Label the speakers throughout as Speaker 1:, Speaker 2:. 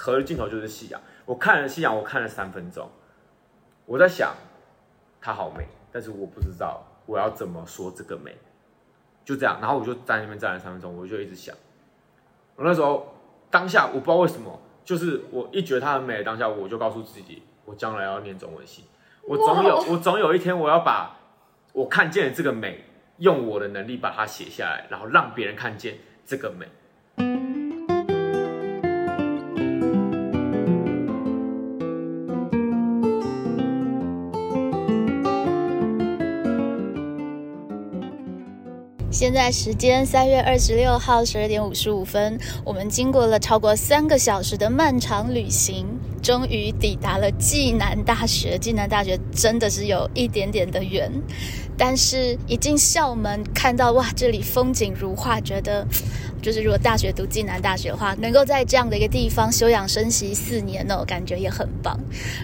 Speaker 1: 合的镜头就是夕阳。我看了夕阳，我看了三分钟，我在想，它好美，但是我不知道我要怎么说这个美，就这样。然后我就在那边站了三分钟，我就一直想。我那时候当下我不知道为什么，就是我一觉得它很美当下，我就告诉自己，我将来要念中文系。我总有我总有一天，我要把我看见的这个美，用我的能力把它写下来，然后让别人看见这个美。
Speaker 2: 现在时间三月二十六号十二点五十五分，我们经过了超过三个小时的漫长旅行，终于抵达了暨南大学。暨南大学真的是有一点点的远，但是一进校门看到哇，这里风景如画，觉得。就是如果大学读暨南大学的话，能够在这样的一个地方休养生息四年呢，感觉也很棒。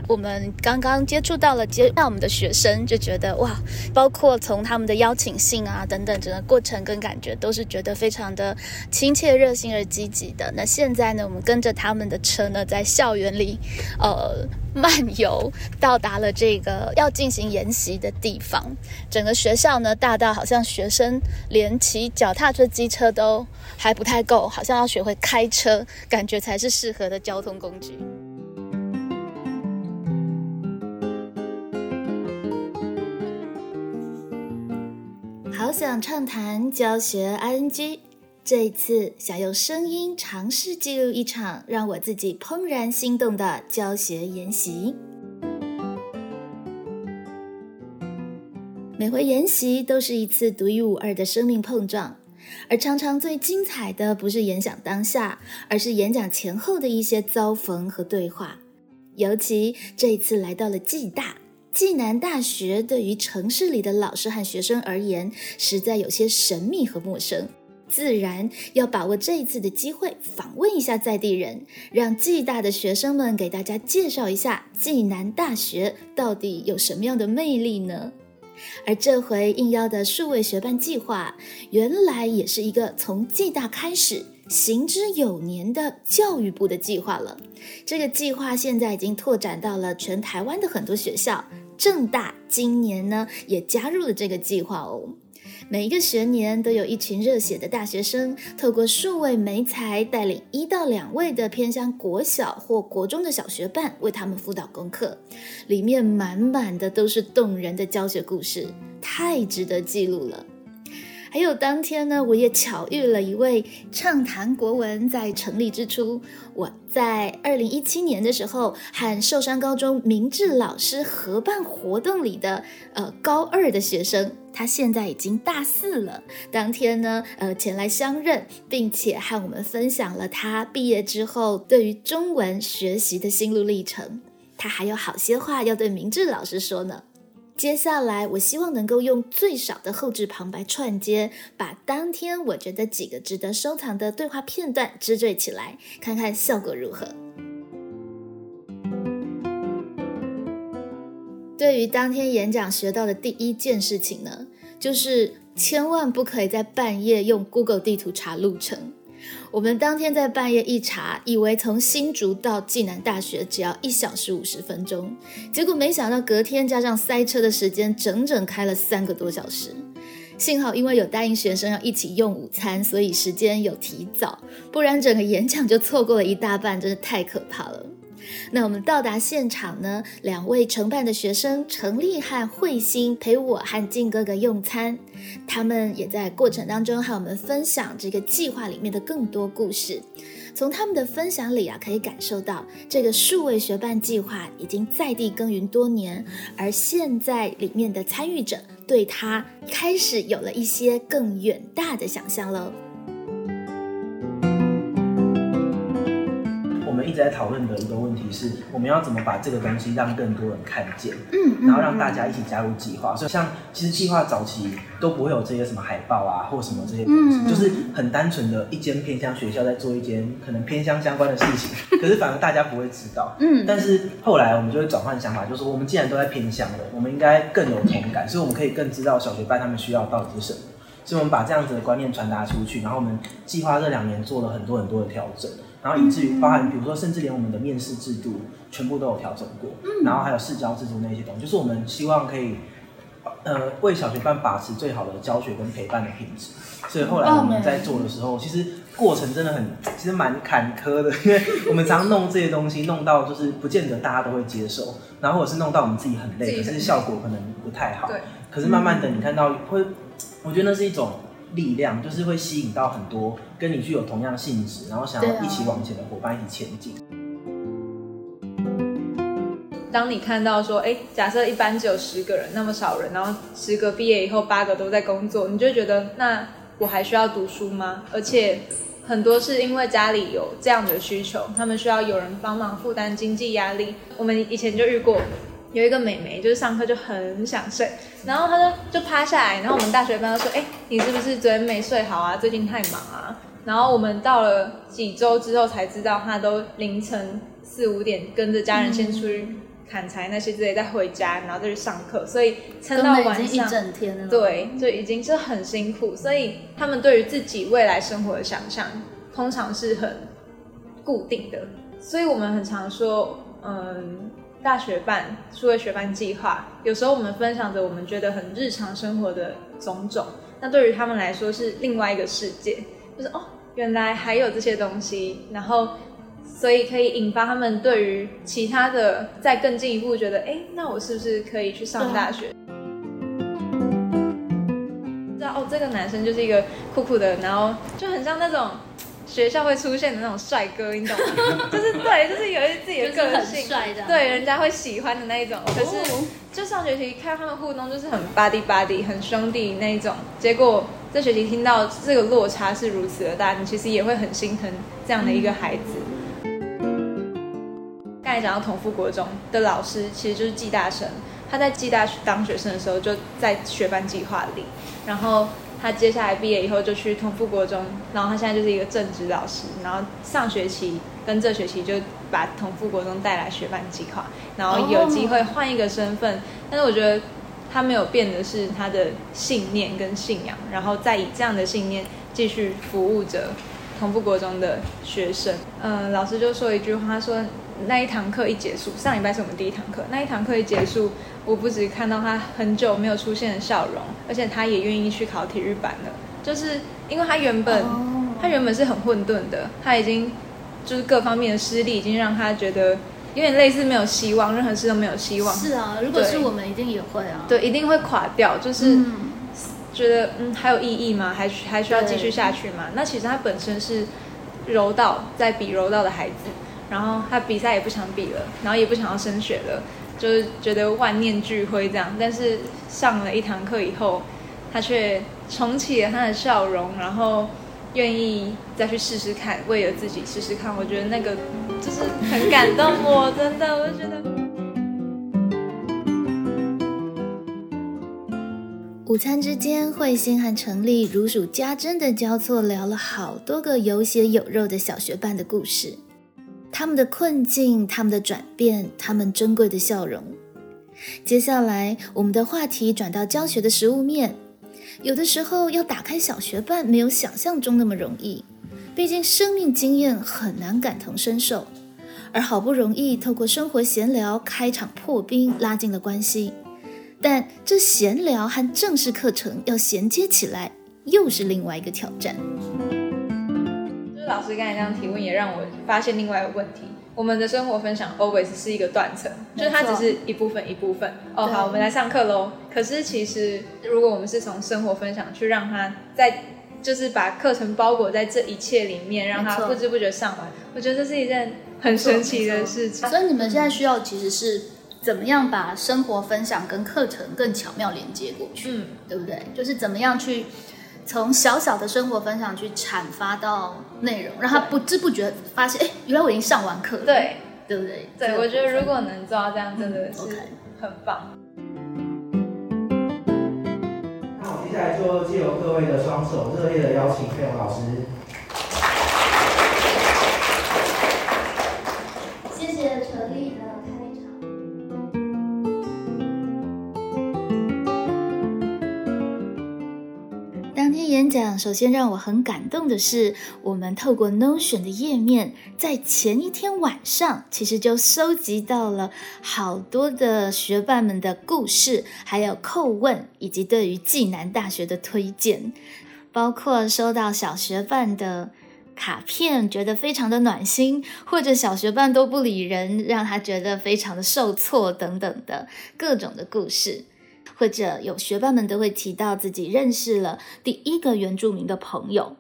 Speaker 2: 我们刚刚接触到了接那我们的学生，就觉得哇，包括从他们的邀请信啊等等整个过程跟感觉，都是觉得非常的亲切、热心而积极的。那现在呢，我们跟着他们的车呢，在校园里，呃。漫游到达了这个要进行研习的地方，整个学校呢大到好像学生连骑脚踏车、机车都还不太够，好像要学会开车，感觉才是适合的交通工具。好想畅谈教学 ING。这一次，想用声音尝试记录一场让我自己怦然心动的教学研习。每回研习都是一次独一无二的生命碰撞，而常常最精彩的不是演讲当下，而是演讲前后的一些遭逢和对话。尤其这一次来到了暨大、暨南大学，对于城市里的老师和学生而言，实在有些神秘和陌生。自然要把握这一次的机会，访问一下在地人，让暨大的学生们给大家介绍一下暨南大学到底有什么样的魅力呢？而这回应邀的数位学办计划，原来也是一个从暨大开始行之有年的教育部的计划了。这个计划现在已经拓展到了全台湾的很多学校，正大今年呢也加入了这个计划哦。每一个学年都有一群热血的大学生，透过数位媒材带领一到两位的偏向国小或国中的小学伴为他们辅导功课，里面满满的都是动人的教学故事，太值得记录了。还有当天呢，我也巧遇了一位畅谈国文在成立之初，我在二零一七年的时候和寿山高中明志老师合办活动里的呃高二的学生，他现在已经大四了。当天呢，呃前来相认，并且和我们分享了他毕业之后对于中文学习的心路历程。他还有好些话要对明志老师说呢。接下来，我希望能够用最少的后置旁白串接，把当天我觉得几个值得收藏的对话片段织缀起来，看看效果如何。对于当天演讲学到的第一件事情呢，就是千万不可以在半夜用 Google 地图查路程。我们当天在半夜一查，以为从新竹到暨南大学只要一小时五十分钟，结果没想到隔天加上塞车的时间，整整开了三个多小时。幸好因为有答应学生要一起用午餐，所以时间有提早，不然整个演讲就错过了一大半，真是太可怕了。那我们到达现场呢？两位承办的学生陈丽和慧心陪我和静哥哥用餐，他们也在过程当中和我们分享这个计划里面的更多故事。从他们的分享里啊，可以感受到这个数位学办计划已经在地耕耘多年，而现在里面的参与者对他开始有了一些更远大的想象喽了。
Speaker 3: 一直在讨论的一个问题是，我们要怎么把这个东西让更多人看见，嗯，然后让大家一起加入计划。所以像其实计划早期都不会有这些什么海报啊，或什么这些东西，就是很单纯的一间偏乡学校在做一间可能偏乡相关的事情，可是反而大家不会知道。嗯，但是后来我们就会转换想法，就是说我们既然都在偏乡了，我们应该更有同感，所以我们可以更知道小学班他们需要到底是什么。所以我们把这样子的观念传达出去，然后我们计划这两年做了很多很多的调整。然后以至于包含比如说，甚至连我们的面试制度全部都有调整过，嗯然后还有试教制度那些东西，就是我们希望可以呃为小学班把持最好的教学跟陪伴的品质。所以后来我们在做的时候，其实过程真的很其实蛮坎坷的，因为我们常弄这些东西，弄到就是不见得大家都会接受，然后或者是弄到我们自己很累，可是效果可能不太好。
Speaker 4: 对。
Speaker 3: 可是慢慢的，你看到会，我觉得那是一种力量，就是会吸引到很多跟你具有同样性质，然后想要一起往前的伙伴一起前进。
Speaker 4: 当你看到说，哎，假设一班只有十个人，那么少人，然后十个毕业以后八个都在工作，你就觉得那我还需要读书吗？而且很多是因为家里有这样的需求，他们需要有人帮忙负担经济压力。我们以前就遇过。有一个美眉，就是上课就很想睡，然后她就就趴下来，然后我们大学班就说：“哎，你是不是昨天没睡好啊？最近太忙啊？”然后我们到了几周之后才知道，她都凌晨四五点跟着家人先出去砍柴那些之类，再回家，然后再去上课，所以撑到晚上
Speaker 2: 一整天了。
Speaker 4: 对，就已经是很辛苦，所以他们对于自己未来生活的想象通常是很固定的，所以我们很常说，嗯。大学办数位学班计划，有时候我们分享着我们觉得很日常生活的种种，那对于他们来说是另外一个世界，就是哦，原来还有这些东西，然后所以可以引发他们对于其他的再更进一步，觉得哎，那我是不是可以去上大学？知道哦，这个男生就是一个酷酷的，然后就很像那种。学校会出现的那种帅哥，你懂吗？就是对，就是有一自己的个性，对，人家会喜欢的那一种。可是就上学期看他们互动，就是很 buddy buddy，很兄弟那一种。结果这学期听到这个落差是如此的大，你其实也会很心疼这样的一个孩子。刚才讲到同富国中的老师，其实就是季大生。他在季大当学生的时候，就在学班计划里，然后。他接下来毕业以后就去同富国中，然后他现在就是一个正职老师，然后上学期跟这学期就把同富国中带来学班计划，然后有机会换一个身份，但是我觉得他没有变的是他的信念跟信仰，然后再以这样的信念继续服务着同富国中的学生。嗯，老师就说一句话，说。那一堂课一结束，上礼拜是我们第一堂课。那一堂课一结束，我不止看到他很久没有出现的笑容，而且他也愿意去考体育班了。就是因为他原本他原本是很混沌的，他已经就是各方面的失利，已经让他觉得有点类似没有希望，任何事都没有希望。
Speaker 2: 是啊，如果是我们，一定也会啊。
Speaker 4: 对，一定会垮掉。就是觉得嗯，还有意义吗？还还需要继续下去吗？那其实他本身是柔道，在比柔道的孩子。然后他比赛也不想比了，然后也不想要升学了，就是觉得万念俱灰这样。但是上了一堂课以后，他却重启了他的笑容，然后愿意再去试试看，为了自己试试看。我觉得那个就是很感动我，真的，我觉得。
Speaker 2: 午餐之间，慧心和陈丽如数家珍的交错聊了好多个有血有肉的小学伴的故事。他们的困境，他们的转变，他们珍贵的笑容。接下来，我们的话题转到教学的实物面。有的时候，要打开小学班，没有想象中那么容易。毕竟，生命经验很难感同身受。而好不容易透过生活闲聊开场破冰，拉近了关系。但这闲聊和正式课程要衔接起来，又是另外一个挑战。
Speaker 4: 老师刚才这样提问，也让我发现另外一个问题：我们的生活分享 always 是一个断层，就是它只是一部分一部分。哦，好，我们来上课喽。可是其实，如果我们是从生活分享去让它在，就是把课程包裹在这一切里面，让它不知不觉上完，我觉得这是一件很神奇的事情。
Speaker 2: 所以你们现在需要其实是怎么样把生活分享跟课程更巧妙连接过去，嗯，对不对？就是怎么样去。从小小的生活分享去阐发到内容，让他不知不觉发现，哎，原来我已经上完课了，
Speaker 4: 对，
Speaker 2: 对不对？
Speaker 4: 对，我觉得如果能做到这样，真的是很棒。
Speaker 3: 那我接下来就借由各位的双手，热烈的邀请费勇老师。
Speaker 2: 演讲首先让我很感动的是，我们透过 Notion 的页面，在前一天晚上，其实就收集到了好多的学伴们的故事，还有叩问，以及对于暨南大学的推荐，包括收到小学伴的卡片，觉得非常的暖心，或者小学伴都不理人，让他觉得非常的受挫等等的各种的故事。或者有学霸们都会提到自己认识了第一个原住民的朋友。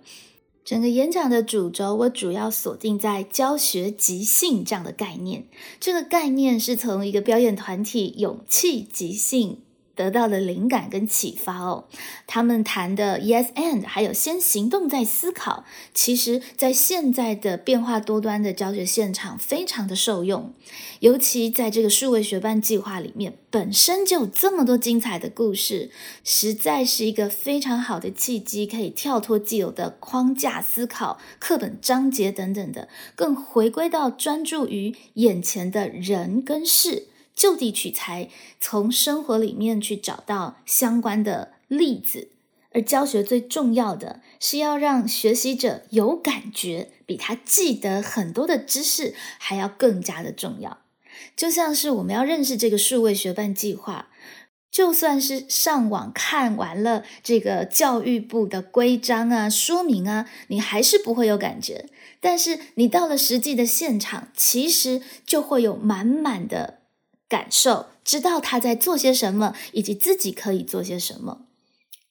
Speaker 2: 整个演讲的主轴，我主要锁定在教学即兴这样的概念。这个概念是从一个表演团体勇气即兴。得到的灵感跟启发哦，他们谈的 yes and 还有先行动再思考，其实在现在的变化多端的教学现场非常的受用，尤其在这个数位学伴计划里面，本身就有这么多精彩的故事，实在是一个非常好的契机，可以跳脱既有的框架思考、课本章节等等的，更回归到专注于眼前的人跟事。就地取材，从生活里面去找到相关的例子。而教学最重要的是要让学习者有感觉，比他记得很多的知识还要更加的重要。就像是我们要认识这个数位学伴计划，就算是上网看完了这个教育部的规章啊、说明啊，你还是不会有感觉。但是你到了实际的现场，其实就会有满满的。感受，知道他在做些什么，以及自己可以做些什么。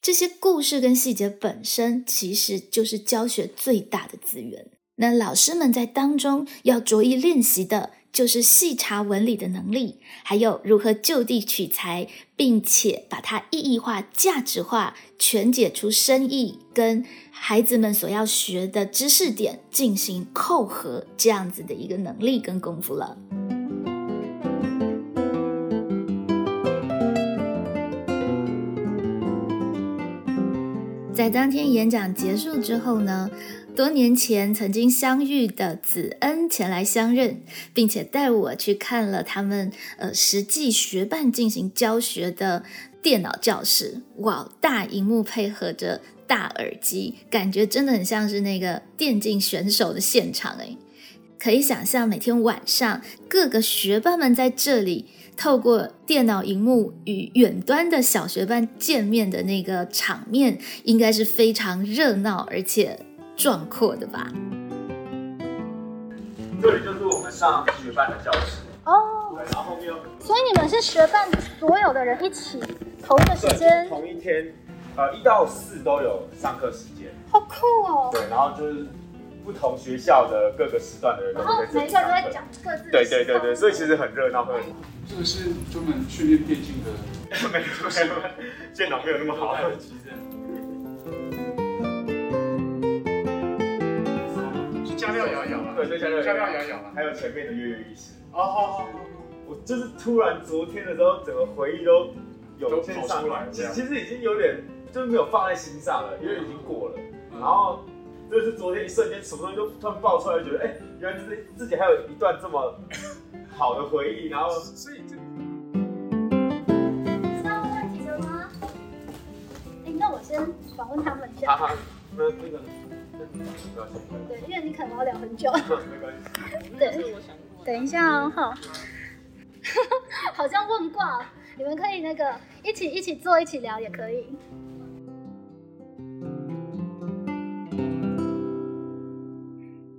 Speaker 2: 这些故事跟细节本身，其实就是教学最大的资源。那老师们在当中要着意练习的，就是细查文理的能力，还有如何就地取材，并且把它意义化、价值化，全解出深意，跟孩子们所要学的知识点进行扣合，这样子的一个能力跟功夫了。在当天演讲结束之后呢，多年前曾经相遇的子恩前来相认，并且带我去看了他们呃实际学伴进行教学的电脑教室。哇，大荧幕配合着大耳机，感觉真的很像是那个电竞选手的现场诶，可以想象每天晚上各个学伴们在这里。透过电脑荧幕与远端的小学班见面的那个场面，应该是非常热闹而且壮阔的吧？
Speaker 1: 这里就是我们上学班的教室哦。对，然后后面，
Speaker 5: 所以你们是学班所有的人一起同一个时间，
Speaker 1: 同一天，呃，一到四都有上课时间，
Speaker 5: 好酷哦。
Speaker 1: 对，然后就是不同学校的各个时段的人，
Speaker 5: 然后每个都在讲各自，
Speaker 1: 对对对对，所以其实很热闹，很。
Speaker 6: 这个是专门训练电竞的，
Speaker 1: 没 有没有，电脑没有那么好。
Speaker 6: 是加料摇一摇吗？
Speaker 1: 对，加料
Speaker 6: 加料摇一摇
Speaker 1: 还有前面的跃跃欲试。
Speaker 6: 哦好好，
Speaker 1: 我就是突然昨天的时候，整个回忆都涌现上
Speaker 6: 来，
Speaker 1: 其其实已经有点就是没有放在心上了，因为已经过了。然后就是昨天一瞬间，什么东西都突然爆出来，觉得哎，原来自己自己还有一段这么。好的回忆，然后所以这。
Speaker 5: 知道问题了吗？哎，那我先访问他们一下。
Speaker 1: 好，那那个，
Speaker 5: 对，因为你可能要聊很久。
Speaker 1: 没关系。
Speaker 5: 对，等一下哦，好。好像问卦，你们可以那个一起一起坐，一起聊也可以。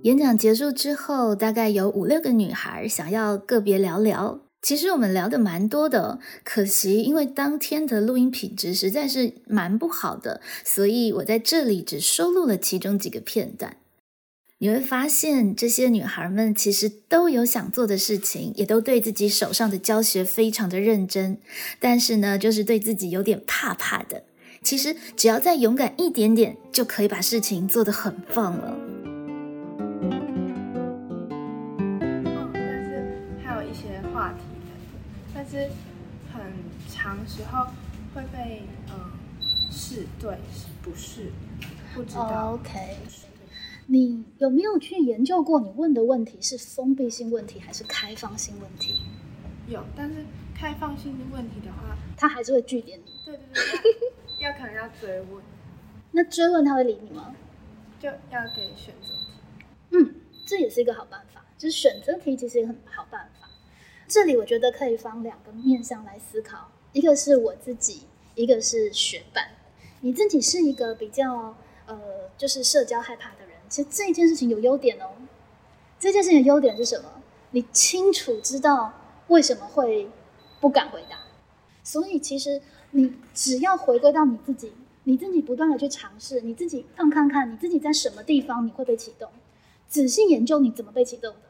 Speaker 2: 演讲结束之后，大概有五六个女孩想要个别聊聊。其实我们聊的蛮多的，可惜因为当天的录音品质实在是蛮不好的，所以我在这里只收录了其中几个片段。你会发现，这些女孩们其实都有想做的事情，也都对自己手上的教学非常的认真，但是呢，就是对自己有点怕怕的。其实只要再勇敢一点点，就可以把事情做得很棒了。
Speaker 7: 是很长时候会被嗯是对不是不知道。
Speaker 5: OK，你有没有去研究过？你问的问题是封闭性问题还是开放性问题？
Speaker 7: 有，但是开放性的问题的话，
Speaker 5: 他还是会拒点你。
Speaker 7: 对对对，要可能要追问。
Speaker 5: 那追问他会理你吗？
Speaker 7: 就要给选择题。
Speaker 5: 嗯，这也是一个好办法，就是选择题其实也很好办法。这里我觉得可以放两个面向来思考，一个是我自己，一个是学伴。你自己是一个比较呃，就是社交害怕的人，其实这件事情有优点哦。这件事情的优点是什么？你清楚知道为什么会不敢回答，所以其实你只要回归到你自己，你自己不断的去尝试，你自己放看看你自己在什么地方你会被启动，仔细研究你怎么被启动的，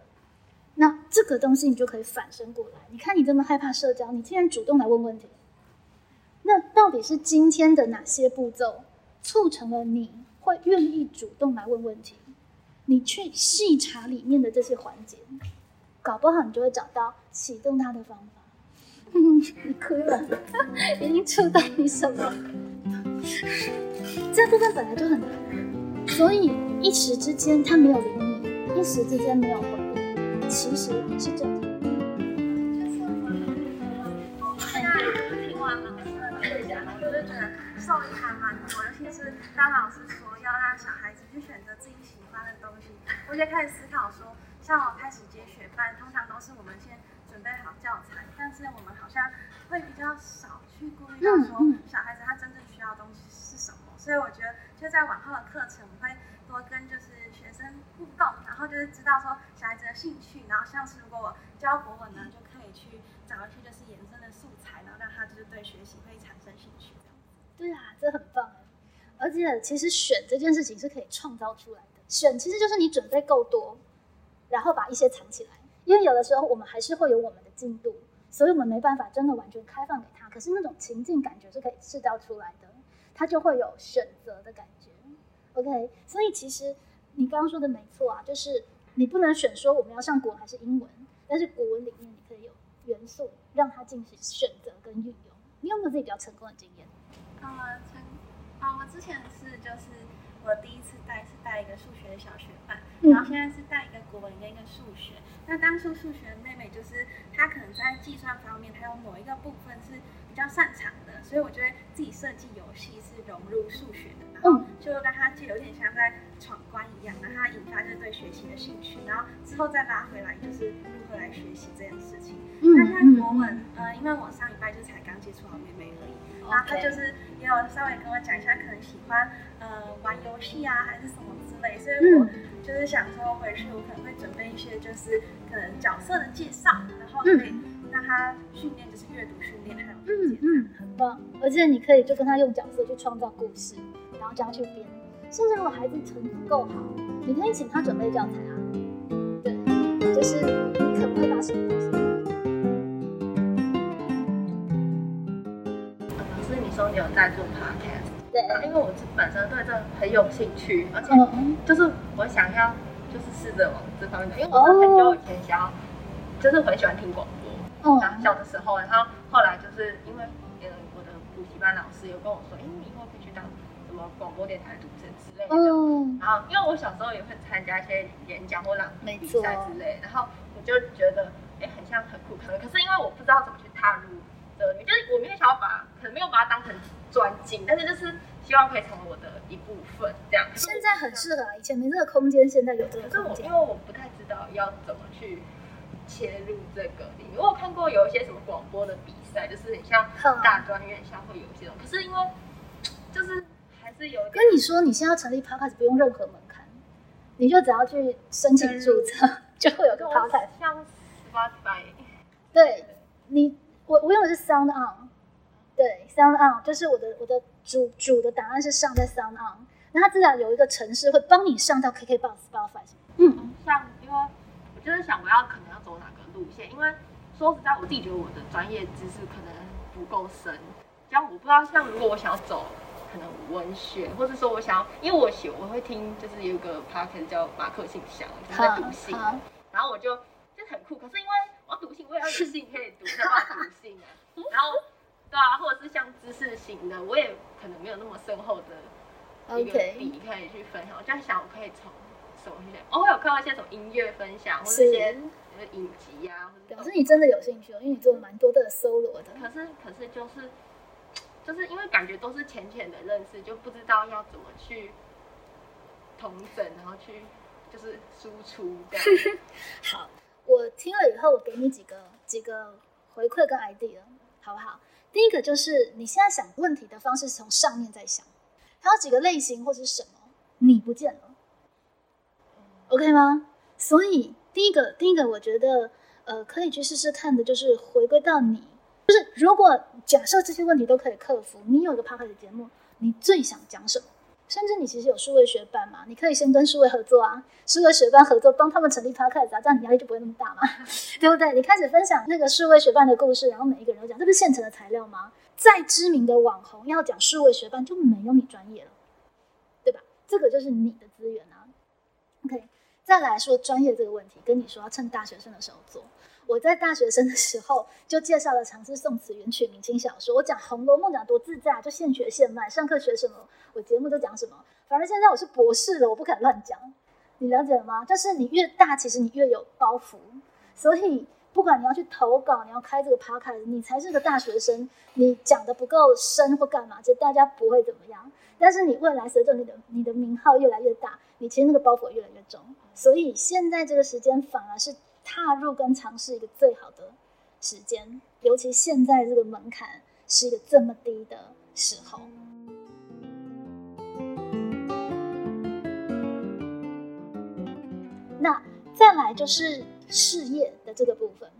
Speaker 5: 那这个东西你就可以反身过来。你看你这么害怕社交，你竟然主动来问问题，那到底是今天的哪些步骤促成了你会愿意主动来问问题？你去细查里面的这些环节，搞不好你就会找到启动它的方法。你哭了，已经触到你什么？这部分本来就很难，所以一时之间他没有理你，一时之间没有回，其实是正常。
Speaker 8: 听完了，我就觉得受益还蛮多，尤其是当老师说要让小孩子去选择自己喜欢的东西，我就开始思考说，像我开始接学班，通常都是我们先准备好教材，但是我们好像会比较少去顾虑到说小孩子他真正需要的东西是什么，所以我觉得就在往后的课程，我会多跟就是生互动，然后就是知道说小孩子的兴趣，然后像是如果我教国文呢，就可以去找一些就是延伸的素材，然后让他就是对学习会产生兴趣。
Speaker 5: 对啊，这很棒。而且其实选这件事情是可以创造出来的，选其实就是你准备够多，然后把一些藏起来。因为有的时候我们还是会有我们的进度，所以我们没办法真的完全开放给他。可是那种情境感觉是可以制造出来的，他就会有选择的感觉。OK，所以其实你刚刚说的没错啊，就是你不能选说我们要上国文还是英文，但是国文里面你可以有元素让它进行选择跟运用。你有没有自己比较成功的经验？
Speaker 8: 呃，成啊，我之前是就是我第一次带是带一个数学的小学班，然后现在是带一个国文跟一个数学。那当初数学的妹妹就是她可能在计算方面，她有某一个部分是比较擅长的，所以我觉得自己设计游戏是融入数学的，然后就让他就有点像在闯关一样，让他引发就是对学习的兴趣，然后之后再拉回来就是如何来学习这件事情。那现在国文，呃，因为我上礼拜就才刚接触到妹妹而已，然后她就是也有稍微跟我讲一下，可能喜欢呃玩游戏啊还是什么之类，所以我就是想说回去我可能会准备一些就是可能角色的介绍，然后可以让他训练就是阅读训练还有
Speaker 5: 嗯嗯很棒，而且你可以就跟他用角色去创造故事，然后教他去编，甚至如果孩子成绩够好，你可以请他准备教材啊，对，就是你可不可以把什么东西？
Speaker 9: 老师，你说你有在做 podcast，
Speaker 5: 对，
Speaker 9: 因为我本身对这很有兴趣，而且就是我想要就是试着往这方面走，因为我是很久以前想要，就是很喜欢听广小的时候，然后后来就是因为呃我的补习班老师有跟我说，哎，你以后可以去当什么广播电台主持人之类的，嗯，然后因为我小时候也会参加一些演讲或朗读比赛之类，然后我就觉得哎很像很酷，可能可是因为我不知道怎么去踏入。就是我没有想要把，可能没有把它当成专精，但是就是希望可以成为我的一部分这样。
Speaker 5: 现在很适合，以前没这个空间，现在有这个空间。
Speaker 9: 因为我不太知道要怎么去切入这个领域。我有看过有一些什么广播的比赛，就是很像大专院校会有这种，可是因为 就是还是有。
Speaker 5: 跟你说，你现在要成立 podcast 不用任何门槛，你就只要去申请注册，就会有个 podcast。
Speaker 9: 像 Spotify，
Speaker 5: 对你。我我用的是 Sound On，对，Sound On 就是我的我的主主的档案是上在 Sound On，那它至少有一个城市会帮你上到 KKBox、Spotify。
Speaker 9: 嗯，像因为我就是想我要可能要走哪个路线，因为说实在，我自己觉得我的专业知识可能不够深，这样我不知道像如果我想要走可能文学，或者说我想要，因为我写我会听就是有一个 p o c k e t 叫马克信箱，就是在读信，然后我就就很酷，可是因为。我要读信，我也要有信可以读，才办法读信啊。然后，对啊，或者是像知识型的，我也可能没有那么深厚的一个底可以去分享。我在想，我可以从我会有看到一些什么音乐分享，或者一些影集呀。
Speaker 5: 表示你真的有兴趣哦，因为你做了蛮多的搜罗的。
Speaker 9: 可是，可是就是，就是因为感觉都是浅浅的认识，就不知道要怎么去同整，然后去就是输出这样。
Speaker 5: 好，我听了以后，我给你几个几个回馈跟 idea，好不好？第一个就是你现在想问题的方式是从上面在想，还有几个类型或者是什么你不见了，OK 吗？所以第一个第一个我觉得呃可以去试试看的就是回归到你，就是如果假设这些问题都可以克服，你有一个 p o d 的节目，你最想讲什么？甚至你其实有数位学伴嘛，你可以先跟数位合作啊，数位学伴合作帮他们成立 podcast，这样你压力就不会那么大嘛，对不对？你开始分享那个数位学伴的故事，然后每一个人都讲，这不是现成的材料吗？再知名的网红要讲数位学伴就没有你专业了，对吧？这个就是你的资源啊。再来说专业这个问题，跟你说要趁大学生的时候做。我在大学生的时候就介绍了尝试宋词元曲明清小说，我讲《红楼梦》讲多自在，就现学现卖。上课学什么，我节目都讲什么。反正现在我是博士了，我不敢乱讲。你了解了吗？就是你越大，其实你越有包袱。所以不管你要去投稿，你要开这个 p o c a s t 你才是个大学生，你讲的不够深或干嘛，就大家不会怎么样。但是你未来随着你的你的名号越来越大，你其实那个包袱越来越重。所以现在这个时间反而是。踏入跟尝试一个最好的时间，尤其现在这个门槛是一个这么低的时候。那再来就是事业的这个部分，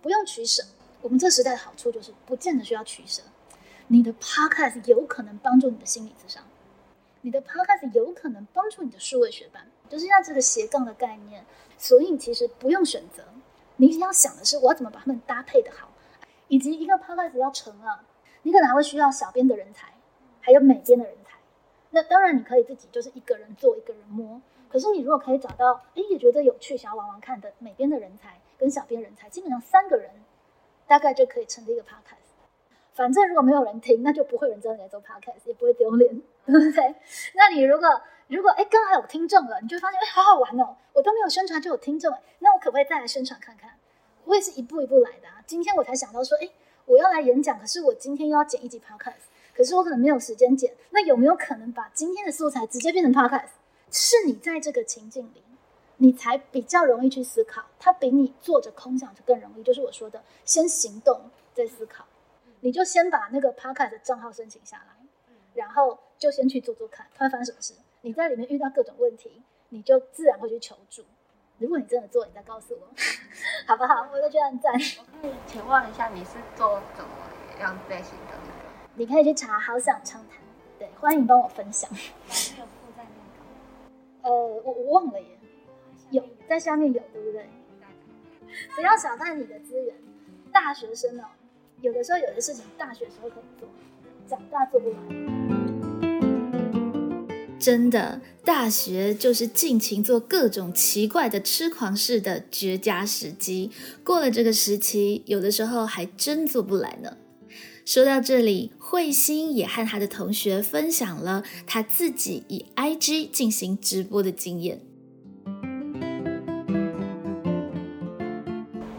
Speaker 5: 不用取舍。我们这时代的好处就是不见得需要取舍。你的 podcast 有可能帮助你的心理智商，你的 podcast 有可能帮助你的数位学班，就是像这个斜杠的概念。所以其实不用选择，你要想的是我要怎么把它们搭配的好，以及一个 podcast 要成啊，你可能还会需要小编的人才，还有美编的人才。那当然你可以自己就是一个人做一个人摸，可是你如果可以找到哎也觉得有趣想要玩玩看的美编的人才跟小编人才，基本上三个人大概就可以成立一个 podcast。反正如果没有人听，那就不会有人知道你在做 podcast，也不会丢脸，对不对？那你如果如果哎，刚好有听众了，你就发现哎，好好玩哦！我都没有宣传就有听众，那我可不可以再来宣传看看？我也是一步一步来的啊。今天我才想到说，哎，我要来演讲，可是我今天又要剪一集 podcast，可是我可能没有时间剪。那有没有可能把今天的素材直接变成 podcast？是你在这个情境里，你才比较容易去思考，它比你坐着空想就更容易。就是我说的，先行动再思考，你就先把那个 podcast 账号申请下来，然后就先去做做看，它会发生什么事。你在里面遇到各种问题，你就自然会去求助。如果你真的做，你再告诉我，好不好？我都觉得很赞。
Speaker 9: 我可以请问一下，你是做怎么样类型的那个？
Speaker 5: 你可以去查，好想畅谈。对，欢迎帮我分享。
Speaker 8: 有附在
Speaker 5: 那个？呃，我我忘了耶。有在下面有，对不对？不要小看你的资源。大学生哦，有的时候有的事情大学时候可以做，长大做不来。
Speaker 2: 真的，大学就是尽情做各种奇怪的痴狂事的绝佳时机。过了这个时期，有的时候还真做不来呢。说到这里，慧心也和他的同学分享了他自己以 IG 进行直播的经验。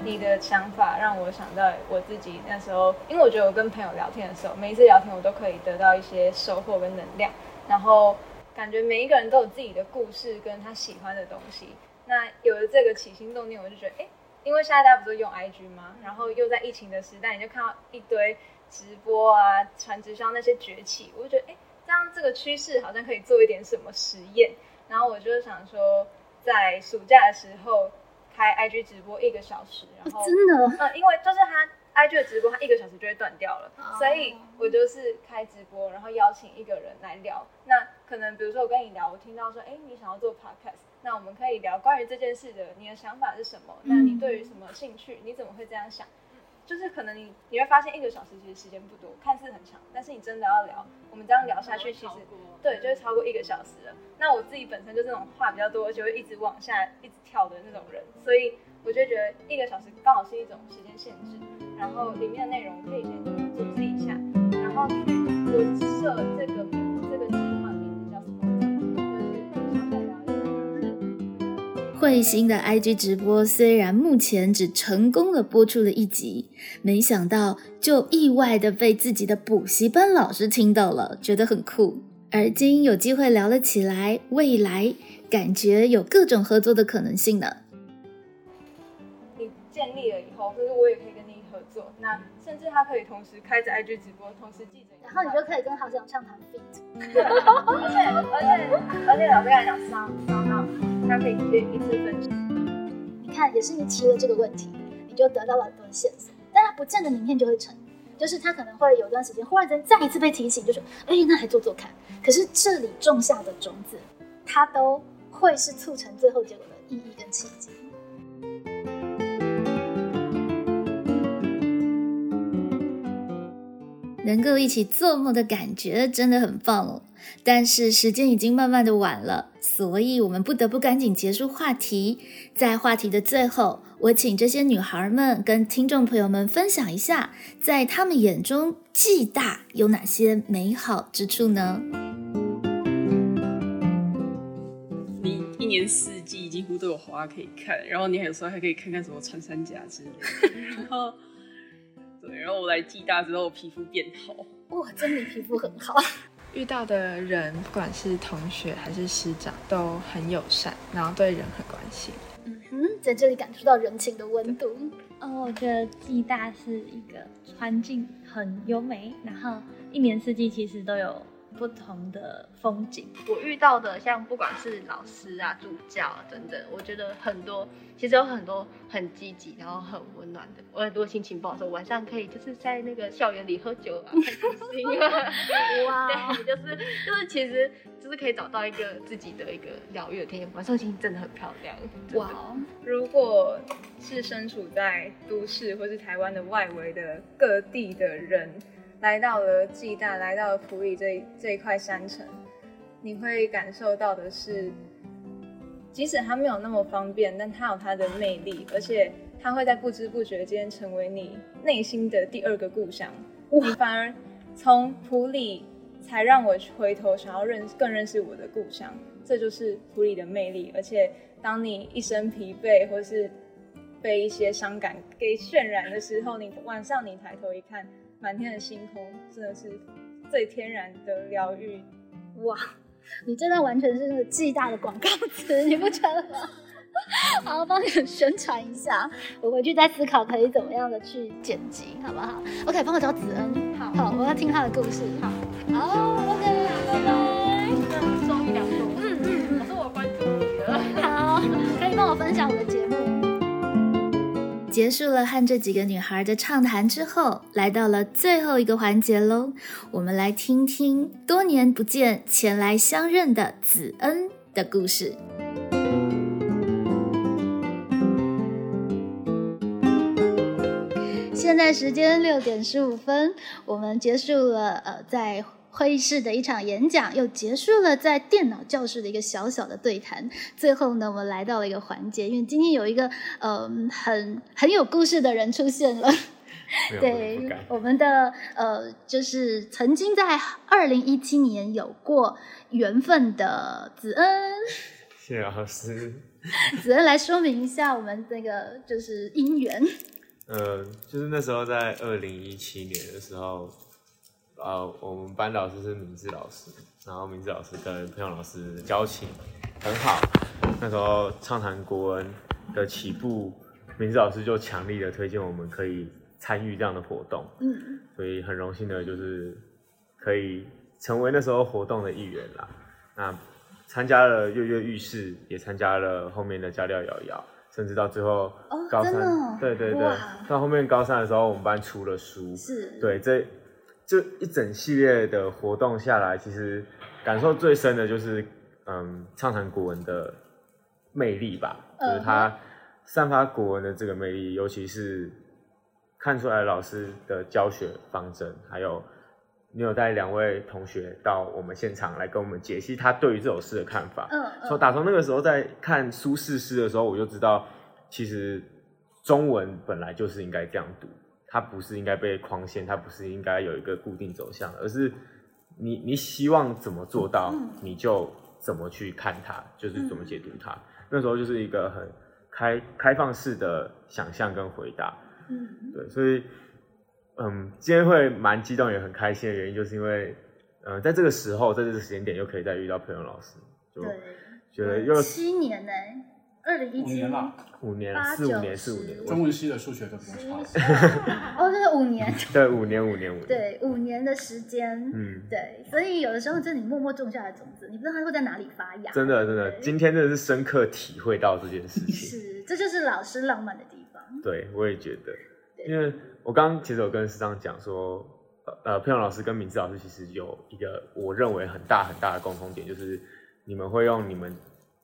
Speaker 4: 你的想法让我想到我自己那时候，因为我觉得我跟朋友聊天的时候，每一次聊天我都可以得到一些收获跟能量，然后。感觉每一个人都有自己的故事跟他喜欢的东西。那有了这个起心动念，我就觉得，哎，因为现在大家不是用 IG 吗？然后又在疫情的时代，你就看到一堆直播啊、传直销那些崛起，我就觉得，哎，这样这个趋势好像可以做一点什么实验。然后我就想说，在暑假的时候开 IG 直播一个小时，然后
Speaker 5: 真的，
Speaker 4: 嗯，因为就是他。IG 的直播，它一个小时就会断掉了，所以我就是开直播，然后邀请一个人来聊。那可能比如说我跟你聊，我听到说，哎，你想要做 podcast，那我们可以聊关于这件事的，你的想法是什么？那你对于什么兴趣？你怎么会这样想？就是可能你你会发现一个小时其实时间不多，看似很长，但是你真的要聊，我们这样聊下去，其实对，就会超过一个小时了。那我自己本身就这种话比较多，而且会一直往下一直跳的那种人，所以我就觉得一个小时刚好是一种时间限制。然后里面的内容可以先组织一下，然后去我设这个这个计划名字叫什么？就是
Speaker 2: 卫星的 IG 直播虽然目前只成功的播出了一集，没想到就意外的被自己的补习班老师听到了，觉得很酷。而今有机会聊了起来，未来感觉有各种合作的可能性呢。
Speaker 4: 你建立了以后，就是我也可以跟你合作，那甚至他可以同时开着 IG 直播，同时记者，
Speaker 5: 然后你就可以跟好想唱谈 fit。
Speaker 4: 而且而且而且老师来讲商商号，他可以直接一次分享。
Speaker 5: 你看，也是你提了这个问题，你就得到了很多线索，但他不见得明天就会成。就是他可能会有段时间，忽然间再一次被提醒，就说：“哎，那还做做看。”可是这里种下的种子，它都会是促成最后结果的意义跟契机。
Speaker 2: 能够一起做梦的感觉真的很棒哦。但是时间已经慢慢的晚了，所以我们不得不赶紧结束话题。在话题的最后。我请这些女孩们跟听众朋友们分享一下，在他们眼中，暨大有哪些美好之处呢？
Speaker 10: 你一年四季几乎都有花可以看，然后你有时候还可以看看什么穿山甲之类的。然后，对，然后我来暨大之后，皮肤变好。
Speaker 5: 哇，真的皮肤很好。
Speaker 7: 遇到的人，不管是同学还是师长，都很友善，然后对人很关心。
Speaker 5: 嗯哼，在这里感受到人情的温度。
Speaker 11: 哦，我觉得暨大是一个环境很优美，然后一年四季其实都有。不同的风景，
Speaker 9: 我遇到的像不管是老师啊、助教等等，我觉得很多其实有很多很积极，然后很温暖的。我很多心情不好时候，晚上可以就是在那个校园里喝酒啊，开心啊，哇，对，就是就是其实就是可以找到一个自己的一个疗愈的天晚上心情真的很漂亮，哇！
Speaker 4: 如果是身处在都市或是台湾的外围的各地的人。来到了暨大，来到了普里这这一块山城，你会感受到的是，即使它没有那么方便，但它有它的魅力，而且它会在不知不觉间成为你内心的第二个故乡。你反而从普里才让我回头想要认更认识我的故乡，这就是普里的魅力。而且当你一身疲惫或是被一些伤感给渲染的时候，你晚上你抬头一看。满天的星空真的是最天然的疗愈，
Speaker 5: 哇！你这段完全是巨大的广告词，你不觉得吗？好，帮你宣传一下，我回去再思考可以怎么样的去剪辑，好不好？OK，帮我找子恩，好，好，我要听他的故事，好，好，OK，拜拜。
Speaker 9: 终于两周，嗯嗯，可是我关注你了，
Speaker 5: 好，可以帮我分享我的节目。
Speaker 2: 结束了和这几个女孩的畅谈之后，来到了最后一个环节喽。我们来听听多年不见前来相认的子恩的故事。
Speaker 5: 现在时间六点十五分，我们结束了呃在。会议室的一场演讲又结束了，在电脑教室的一个小小的对谈。最后呢，我们来到了一个环节，因为今天有一个呃很很有故事的人出现了。对，我们的呃就是曾经在二零一七年有过缘分的子恩。
Speaker 1: 谢谢老师。
Speaker 5: 子恩来说明一下我们这个就是姻缘。
Speaker 1: 呃，就是那时候在二零一七年的时候。呃，我们班老师是明志老师，然后明志老师跟培养老师交情很好。那时候畅谈国文的起步，明志老师就强力的推荐我们可以参与这样的活动。嗯，所以很荣幸的就是可以成为那时候活动的一员啦。那参加了跃跃欲试，也参加了后面的加料摇摇，甚至到最后高三，对对对，到后面高三的时候，我们班出了书，
Speaker 5: 是
Speaker 1: 对这。就一整系列的活动下来，其实感受最深的就是，嗯，畅谈古文的魅力吧，就是它散发古文的这个魅力，尤其是看出来老师的教学方针，还有你有带两位同学到我们现场来跟我们解析他对于这首诗的看法。嗯，从打从那个时候在看苏轼诗的时候，我就知道，其实中文本来就是应该这样读。它不是应该被框限，它不是应该有一个固定走向，而是你你希望怎么做到，你就怎么去看它，就是怎么解读它。那时候就是一个很开开放式的想象跟回答。嗯，对，所以嗯，今天会蛮激动也很开心的原因，就是因为嗯，在这个时候，在这个时间点又可以再遇到朋友老师，就觉得又
Speaker 5: 七年呢。二零一七
Speaker 1: 五年四五年四五年，
Speaker 6: 中文系的数学都不差。
Speaker 5: 哦，这是五年。
Speaker 1: 对，五年 五年五年。
Speaker 5: 对，五年的时间。嗯，对，所以有的时候，这你默默种下的种子，你不知道它会在哪里发芽。
Speaker 1: 真的，真的，今天真的是深刻体会到这件事情。
Speaker 5: 是，这就是老师浪漫的地方。
Speaker 1: 对，我也觉得，因为我刚刚其实有跟师长讲说，呃，佩蓉老师跟明志老师其实有一个我认为很大很大的共同点，就是你们会用你们。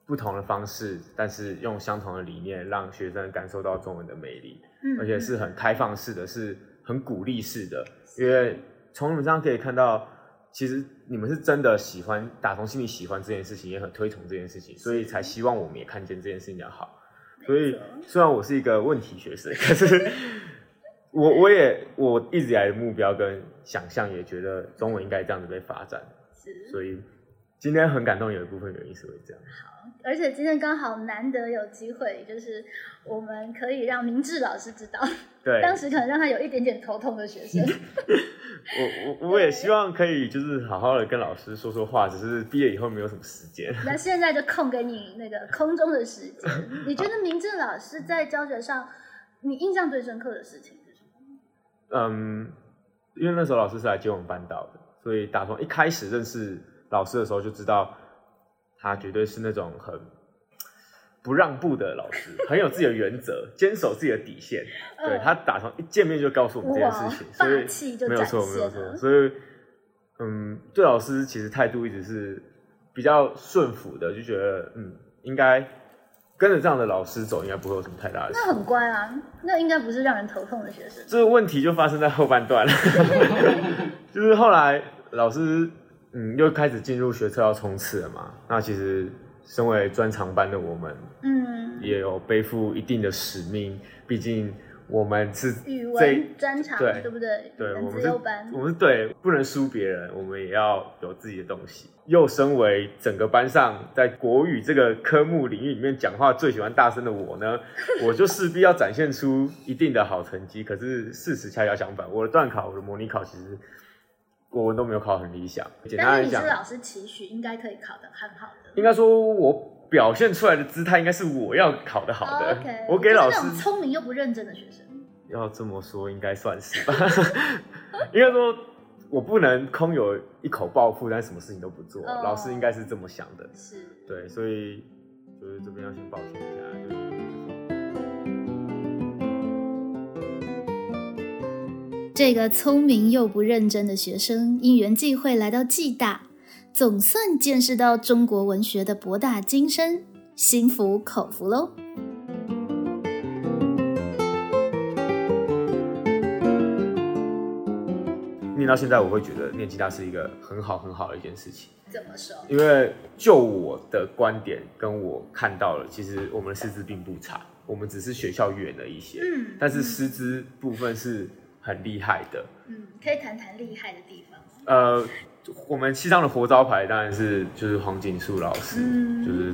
Speaker 1: 不同的方式，但是用相同的理念，让学生感受到中文的魅力，而且是很开放式的，是很鼓励式的。因为从你们身上可以看到，其实你们是真的喜欢，打从心里喜欢这件事情，也很推崇这件事情，所以才希望我们也看见这件事情的好。所以虽然我是一个问题学生，可是我 我也我一直以来的目标跟想象，也觉得中文应该这样子被发展。所以今天很感动，有一部分原因是会这样。
Speaker 5: 好而且今天刚好难得有机会，就是我们可以让明志老师知道，
Speaker 1: 对，
Speaker 5: 当时可能让他有一点点头痛的学生。
Speaker 1: 我我我也希望可以就是好好的跟老师说说话，只是毕业以后没有什么时间。
Speaker 5: 那现在就空给你那个空中的时间。你觉得明志老师在教学上，你印象最深刻的事情是什么？
Speaker 1: 嗯，因为那时候老师是来接我们班导的，所以打从一开始认识老师的时候就知道。他绝对是那种很不让步的老师，很有自己的原则，坚守自己的底线。对他打从一见面就告诉我们这件事情，所以没有错，没有错。所以，嗯，对老师其实态度一直是比较顺服的，就觉得嗯，应该跟着这样的老师走，应该不会有什么太大的。
Speaker 5: 那很乖啊，那应该不是让人头痛的学生。
Speaker 1: 这个问题就发生在后半段了，就是后来老师。嗯，又开始进入学测要冲刺了嘛？那其实身为专长班的我们，嗯，也有背负一定的使命。毕竟我们是
Speaker 5: 语文专长，
Speaker 1: 对
Speaker 5: 对不对？
Speaker 1: 对，我们是，我们是对，不能输别人，我们也要有自己的东西。又身为整个班上在国语这个科目领域里面讲话最喜欢大声的我呢，我就势必要展现出一定的好成绩。可是事实恰恰相反，我的段考、我的模拟考其实。国文都没有考很理想，简单来讲，
Speaker 5: 老师期许应该可以考得很好的。
Speaker 1: 应该说，我表现出来的姿态应该是我要考得好的。我给老师
Speaker 5: 聪明又不认真的学生，
Speaker 1: 要这么说应该算是吧。应该说，我不能空有一口抱负，但什么事情都不做。老师应该是这么想的，
Speaker 5: 是
Speaker 1: 对，所以就是这边要先抱歉一下，就。
Speaker 2: 这个聪明又不认真的学生，因缘际会来到暨大，总算见识到中国文学的博大精深，心服口服喽。
Speaker 1: 念到现在，我会觉得念暨大是一个很好很好的一件事情。
Speaker 5: 怎么说？
Speaker 1: 因为就我的观点，跟我看到了，其实我们的师资并不差，我们只是学校远了一些。嗯，但是师资部分是。很厉害的，
Speaker 5: 嗯，可以谈谈厉害的地方。
Speaker 1: 呃，我们西藏的活招牌当然是就是黄锦树老师，就是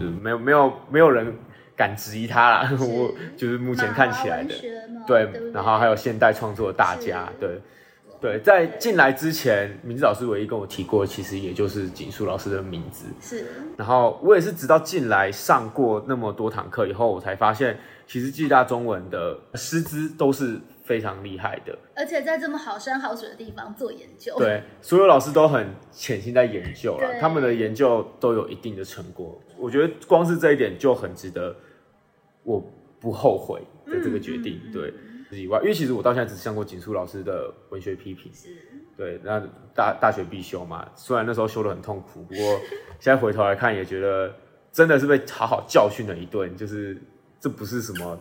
Speaker 1: 就是没有没有没有人敢质疑他啦。我就是目前看起来的，对，然后还有现代创作的大家，对对，在进来之前，名字老师唯一跟我提过，其实也就是锦树老师的名字。
Speaker 5: 是，
Speaker 1: 然后我也是直到进来上过那么多堂课以后，我才发现，其实暨大中文的师资都是。非常厉害的，
Speaker 5: 而且在这么好山好水的地方做研究，
Speaker 1: 对，所有老师都很潜心在研究了，他们的研究都有一定的成果。我觉得光是这一点就很值得，我不后悔的这个决定。对，以外，因为其实我到现在只上过锦书老师的文学批评，
Speaker 5: 是，
Speaker 1: 对，那大大学必修嘛，虽然那时候修的很痛苦，不过 现在回头来看，也觉得真的是被好好教训了一顿，就是这不是什么。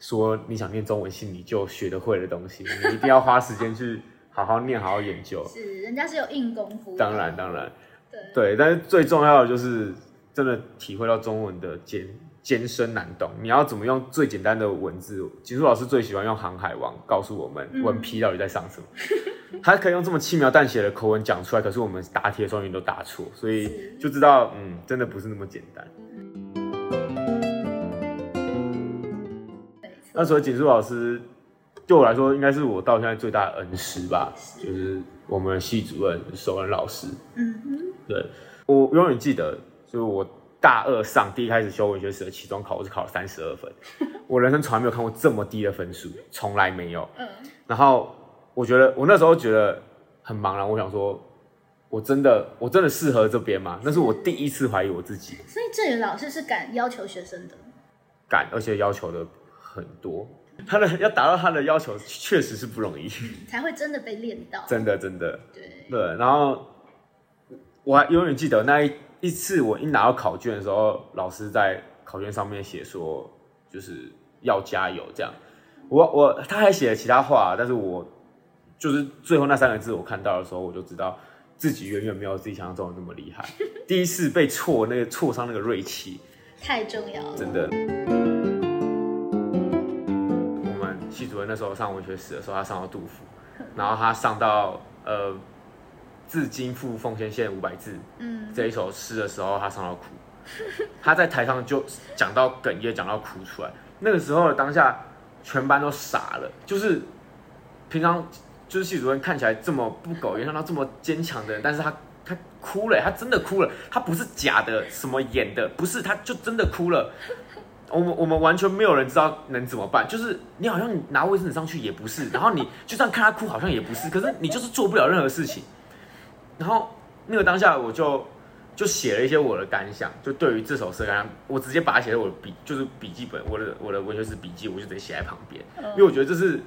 Speaker 1: 说你想念中文系，你就学得会的东西，你一定要花时间去好好念，好好研究。
Speaker 5: 是，人家是有硬功夫。
Speaker 1: 当然，当然，对对，但是最重要的就是真的体会到中文的艰艰深难懂。你要怎么用最简单的文字？吉书老师最喜欢用《航海王》告诉我们文批到底在上什么。他可以用这么轻描淡写的口吻讲出来，可是我们答题的时候都答错，所以就知道，嗯，真的不是那么简单。那所以景树老师对我来说，应该是我到现在最大的恩师吧，就是我们系主任首任老师。嗯哼，对我永远记得，就是我大二上第一开始修文学史的期中考，我是考了三十二分，我人生从来没有看过这么低的分数，从来没有。嗯，然后我觉得我那时候觉得很茫然，我想说，我真的我真的适合这边吗？那是我第一次怀疑我自己。
Speaker 5: 所以这里老师是敢要求学生的，
Speaker 1: 敢，而且要求的。很多，他的要达到他的要求，确实是不容易，
Speaker 5: 才会真的被练到。
Speaker 1: 真的，真的，
Speaker 5: 对
Speaker 1: 对。然后我还永远记得那一一次，我一拿到考卷的时候，老师在考卷上面写说，就是要加油这样。我我他还写了其他话，但是我就是最后那三个字我看到的时候，我就知道自己远远没有自己想象中的那么厉害。第一次被挫，那个挫伤那个锐气，
Speaker 5: 太重要了，
Speaker 1: 真的。那时候上文学史的时候，他上到杜甫，然后他上到呃“自今赴奉先县五百字”嗯这一首诗的时候，他上到哭，他在台上就讲到哽咽，讲到哭出来。那个时候的当下，全班都傻了。就是平常就是系主任看起来这么不苟言笑，他这么坚强的人，但是他他哭了，他真的哭了，他不是假的，什么演的，不是，他就真的哭了。我们我们完全没有人知道能怎么办，就是你好像拿卫生纸上去也不是，然后你就这样看他哭好像也不是，可是你就是做不了任何事情。然后那个当下我就就写了一些我的感想，就对于这首诗，我直接把它写在我的笔，就是笔记本，我的我的文学史笔记，我就直接写在旁边，因为我觉得这是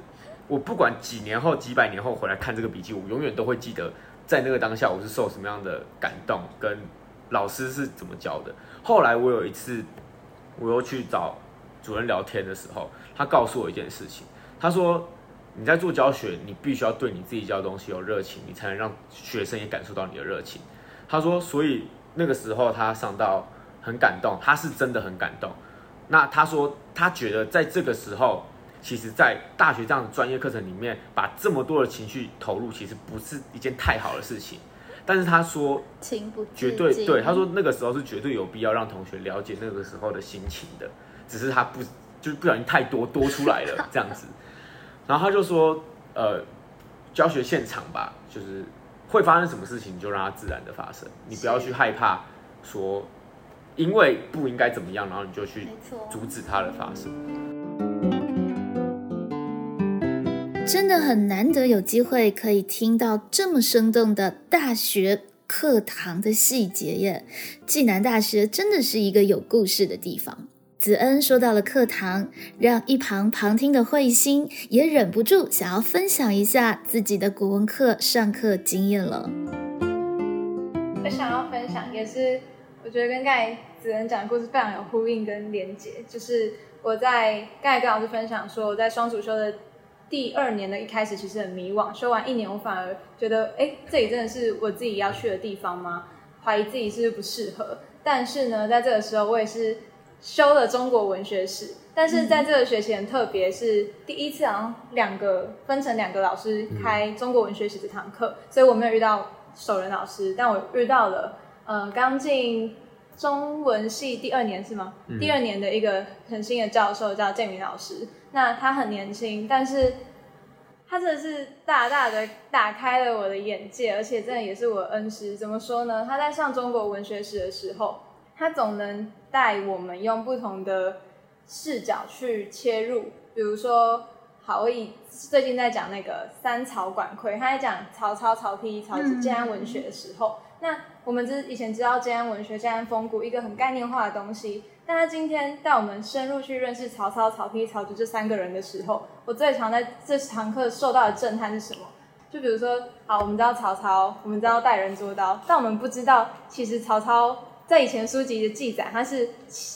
Speaker 1: 我不管几年后几百年后回来看这个笔记，我永远都会记得在那个当下我是受什么样的感动，跟老师是怎么教的。后来我有一次。我又去找主任聊天的时候，他告诉我一件事情。他说：“你在做教学，你必须要对你自己教的东西有热情，你才能让学生也感受到你的热情。”他说：“所以那个时候他上到很感动，他是真的很感动。那他说他觉得在这个时候，其实，在大学这样的专业课程里面，把这么多的情绪投入，其实不是一件太好的事情。”但是他说，绝对对，他说那个时候是绝对有必要让同学了解那个时候的心情的，只是他不就是不小心太多多出来了 这样子。然后他就说，呃，教学现场吧，就是会发生什么事情就让它自然的发生，你不要去害怕说，因为不应该怎么样，然后你就去阻止它的发生。
Speaker 2: 真的很难得有机会可以听到这么生动的大学课堂的细节耶！暨南大学真的是一个有故事的地方。子恩说到了课堂，让一旁旁听的慧心也忍不住想要分享一下自己的国文课上课经验了。
Speaker 4: 我想要分享，也是我觉得跟刚才子恩讲的故事非常有呼应跟连结，就是我在刚才跟老师分享说我在双主修的。第二年的一开始其实很迷惘，修完一年我反而觉得，哎，这里真的是我自己要去的地方吗？怀疑自己是不是不适合。但是呢，在这个时候我也是修了中国文学史，但是在这个学期很特别，是第一次好像两个分成两个老师开中国文学史这堂课，所以我没有遇到首人老师，但我遇到了，呃，刚进中文系第二年是吗？第二年的一个很新的教授叫建明老师。那他很年轻，但是他真的是大大的打开了我的眼界，而且真的也是我恩师。怎么说呢？他在上中国文学史的时候，他总能带我们用不同的视角去切入。比如说，好，我以最近在讲那个三曹管窥，他在讲曹操、曹丕、曹植、建安文学的时候，那我们之以前知道建安文学、建安风骨一个很概念化的东西。但他今天带我们深入去认识曹操、曹丕、曹植这三个人的时候，我最常在这堂课受到的震撼是什么？就比如说，好，我们知道曹操，我们知道待人捉刀，但我们不知道，其实曹操。在以前书籍的记载，他是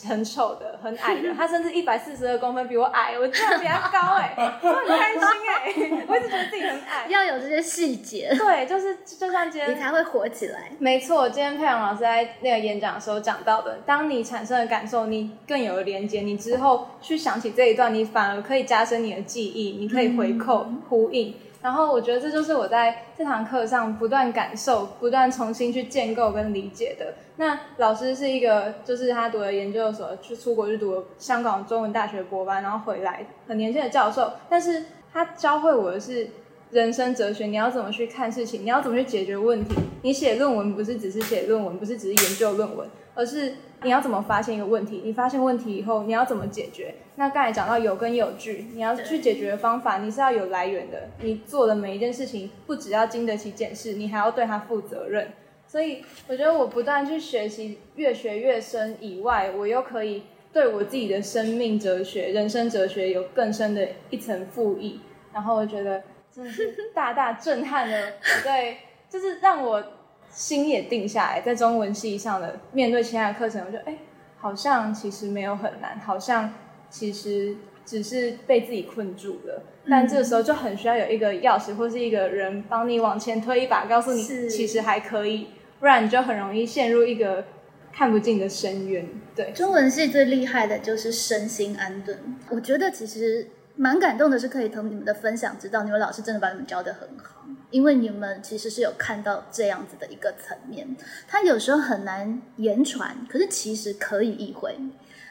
Speaker 4: 很丑的、很矮的，他甚至一百四十二公分，比我矮，我竟然比他高哎，我很开心哎，我一直觉得自己很矮。
Speaker 5: 要有这些细节，
Speaker 4: 对，就是就像今天
Speaker 5: 你才会火起来。
Speaker 4: 没错，今天佩阳老师在那个演讲的时候讲到的，当你产生的感受，你更有了连接，你之后去想起这一段，你反而可以加深你的记忆，你可以回扣呼应。然后我觉得这就是我在这堂课上不断感受、不断重新去建构跟理解的。那老师是一个，就是他读了研究所，去出国去读香港中文大学博班，然后回来很年轻的教授，但是他教会我的是人生哲学，你要怎么去看事情，你要怎么去解决问题。你写论文不是只是写论文，不是只是研究论文，而是。你要怎么发现一个问题？你发现问题以后，你要怎么解决？那刚才讲到有根有据，你要去解决的方法，你是要有来源的。你做的每一件事情，不只要经得起检视，你还要对它负责任。所以，我觉得我不断去学习，越学越深以外，我又可以对我自己的生命哲学、人生哲学有更深的一层复议。然后，我觉得真的是大大震撼了我对，就是让我。心也定下来，在中文系上的面对其他的课程，我就哎，好像其实没有很难，好像其实只是被自己困住了。但这个时候就很需要有一个钥匙或是一个人帮你往前推一把，告诉你其实还可以，不然你就很容易陷入一个看不尽的深渊。对，
Speaker 5: 中文系最厉害的就是身心安顿。我觉得其实蛮感动的，是可以从你们的分享知道，你们老师真的把你们教的很好。因为你们其实是有看到这样子的一个层面，他有时候很难言传，可是其实可以意会。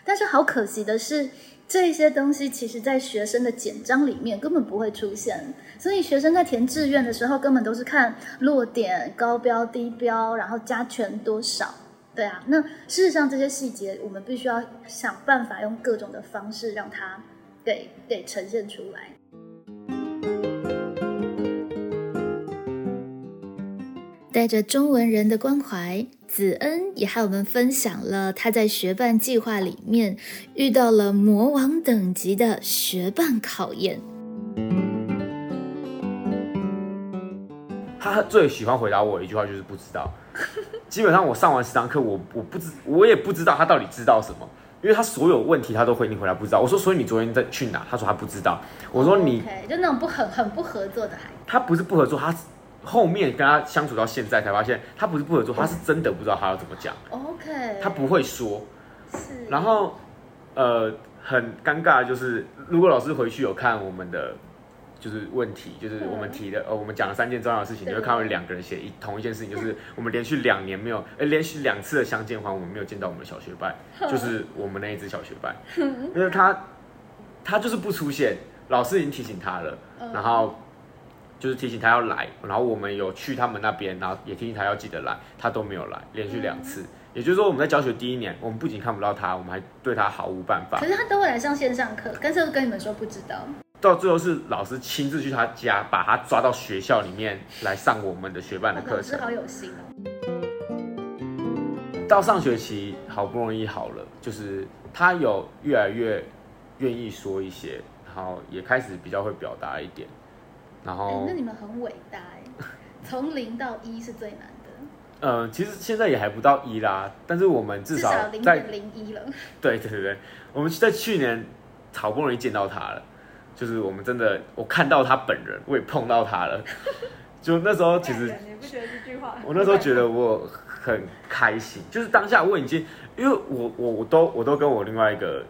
Speaker 5: 但是好可惜的是，这些东西其实在学生的简章里面根本不会出现，所以学生在填志愿的时候，根本都是看落点、高标、低标，然后加权多少。对啊，那事实上这些细节，我们必须要想办法用各种的方式让它给给呈现出来。
Speaker 2: 带着中文人的关怀，子恩也和我们分享了他在学伴计划里面遇到了魔王等级的学伴考验。
Speaker 1: 他最喜欢回答我一句话就是不知道。基本上我上完十堂课，我我不知我也不知道他到底知道什么，因为他所有问题他都回你回答不知道。我说所以你昨天在去哪？他说他不知道。我说你
Speaker 5: 就那种不很很不合作的孩子。
Speaker 1: 他不是不合作，他。后面跟他相处到现在，才发现他不是不合作，他是真的不知道他要怎么讲。
Speaker 5: OK，
Speaker 1: 他不会说。
Speaker 5: 是。
Speaker 1: 然后，呃，很尴尬的就是，如果老师回去有看我们的就是问题，就是我们提的，呃，我们讲了三件重要的事情，你会看到两个人写一同一件事情，就是我们连续两年没有，呃，连续两次的相见欢，我们没有见到我们的小学班，就是我们那一只小学班，因为他他就是不出现，老师已经提醒他了，然后。就是提醒他要来，然后我们有去他们那边，然后也提醒他要记得来，他都没有来，连续两次。也就是说，我们在教学第一年，我们不仅看不到他，我们还对他毫无办法。
Speaker 5: 可是他都会来上线上课，但是跟你们说不知道。
Speaker 1: 到最后是老师亲自去他家，把他抓到学校里面来上我们的学伴的课程。
Speaker 5: 老师好有心哦。
Speaker 1: 到上学期好不容易好了，就是他有越来越愿意说一些，然后也开始比较会表达一点。然后，
Speaker 5: 那你们很伟大哎，从零到一是最难的。
Speaker 1: 呃，其实现在也还不到一啦，但是我们至少
Speaker 5: 在零一了。
Speaker 1: 对对对对，我们在去年好不容易见到他了，就是我们真的我看到他本人，我也碰到他了，就那时候其实
Speaker 4: 你不觉得这句话？
Speaker 1: 我那时候觉得我很开心，就是当下我已经，因为我我我都我都跟我另外一个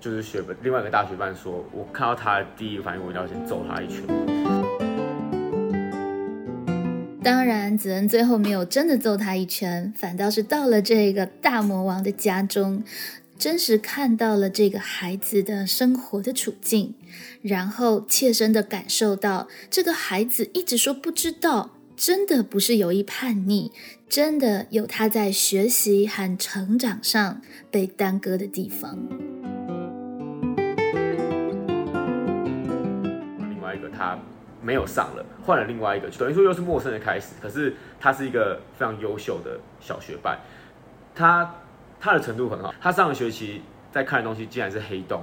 Speaker 1: 就是学本另外一个大学班说，我看到他的第一个反应，我一定要先揍他一拳。
Speaker 2: 当然，子恩最后没有真的揍他一拳，反倒是到了这个大魔王的家中，真实看到了这个孩子的生活的处境，然后切身的感受到这个孩子一直说不知道，真的不是有意叛逆，真的有他在学习和成长上被耽搁的地方。
Speaker 1: 另外一个他。没有上了，换了另外一个，等于说又是陌生的开始。可是他是一个非常优秀的小学伴，他他的程度很好。他上个学期在看的东西竟然是黑洞，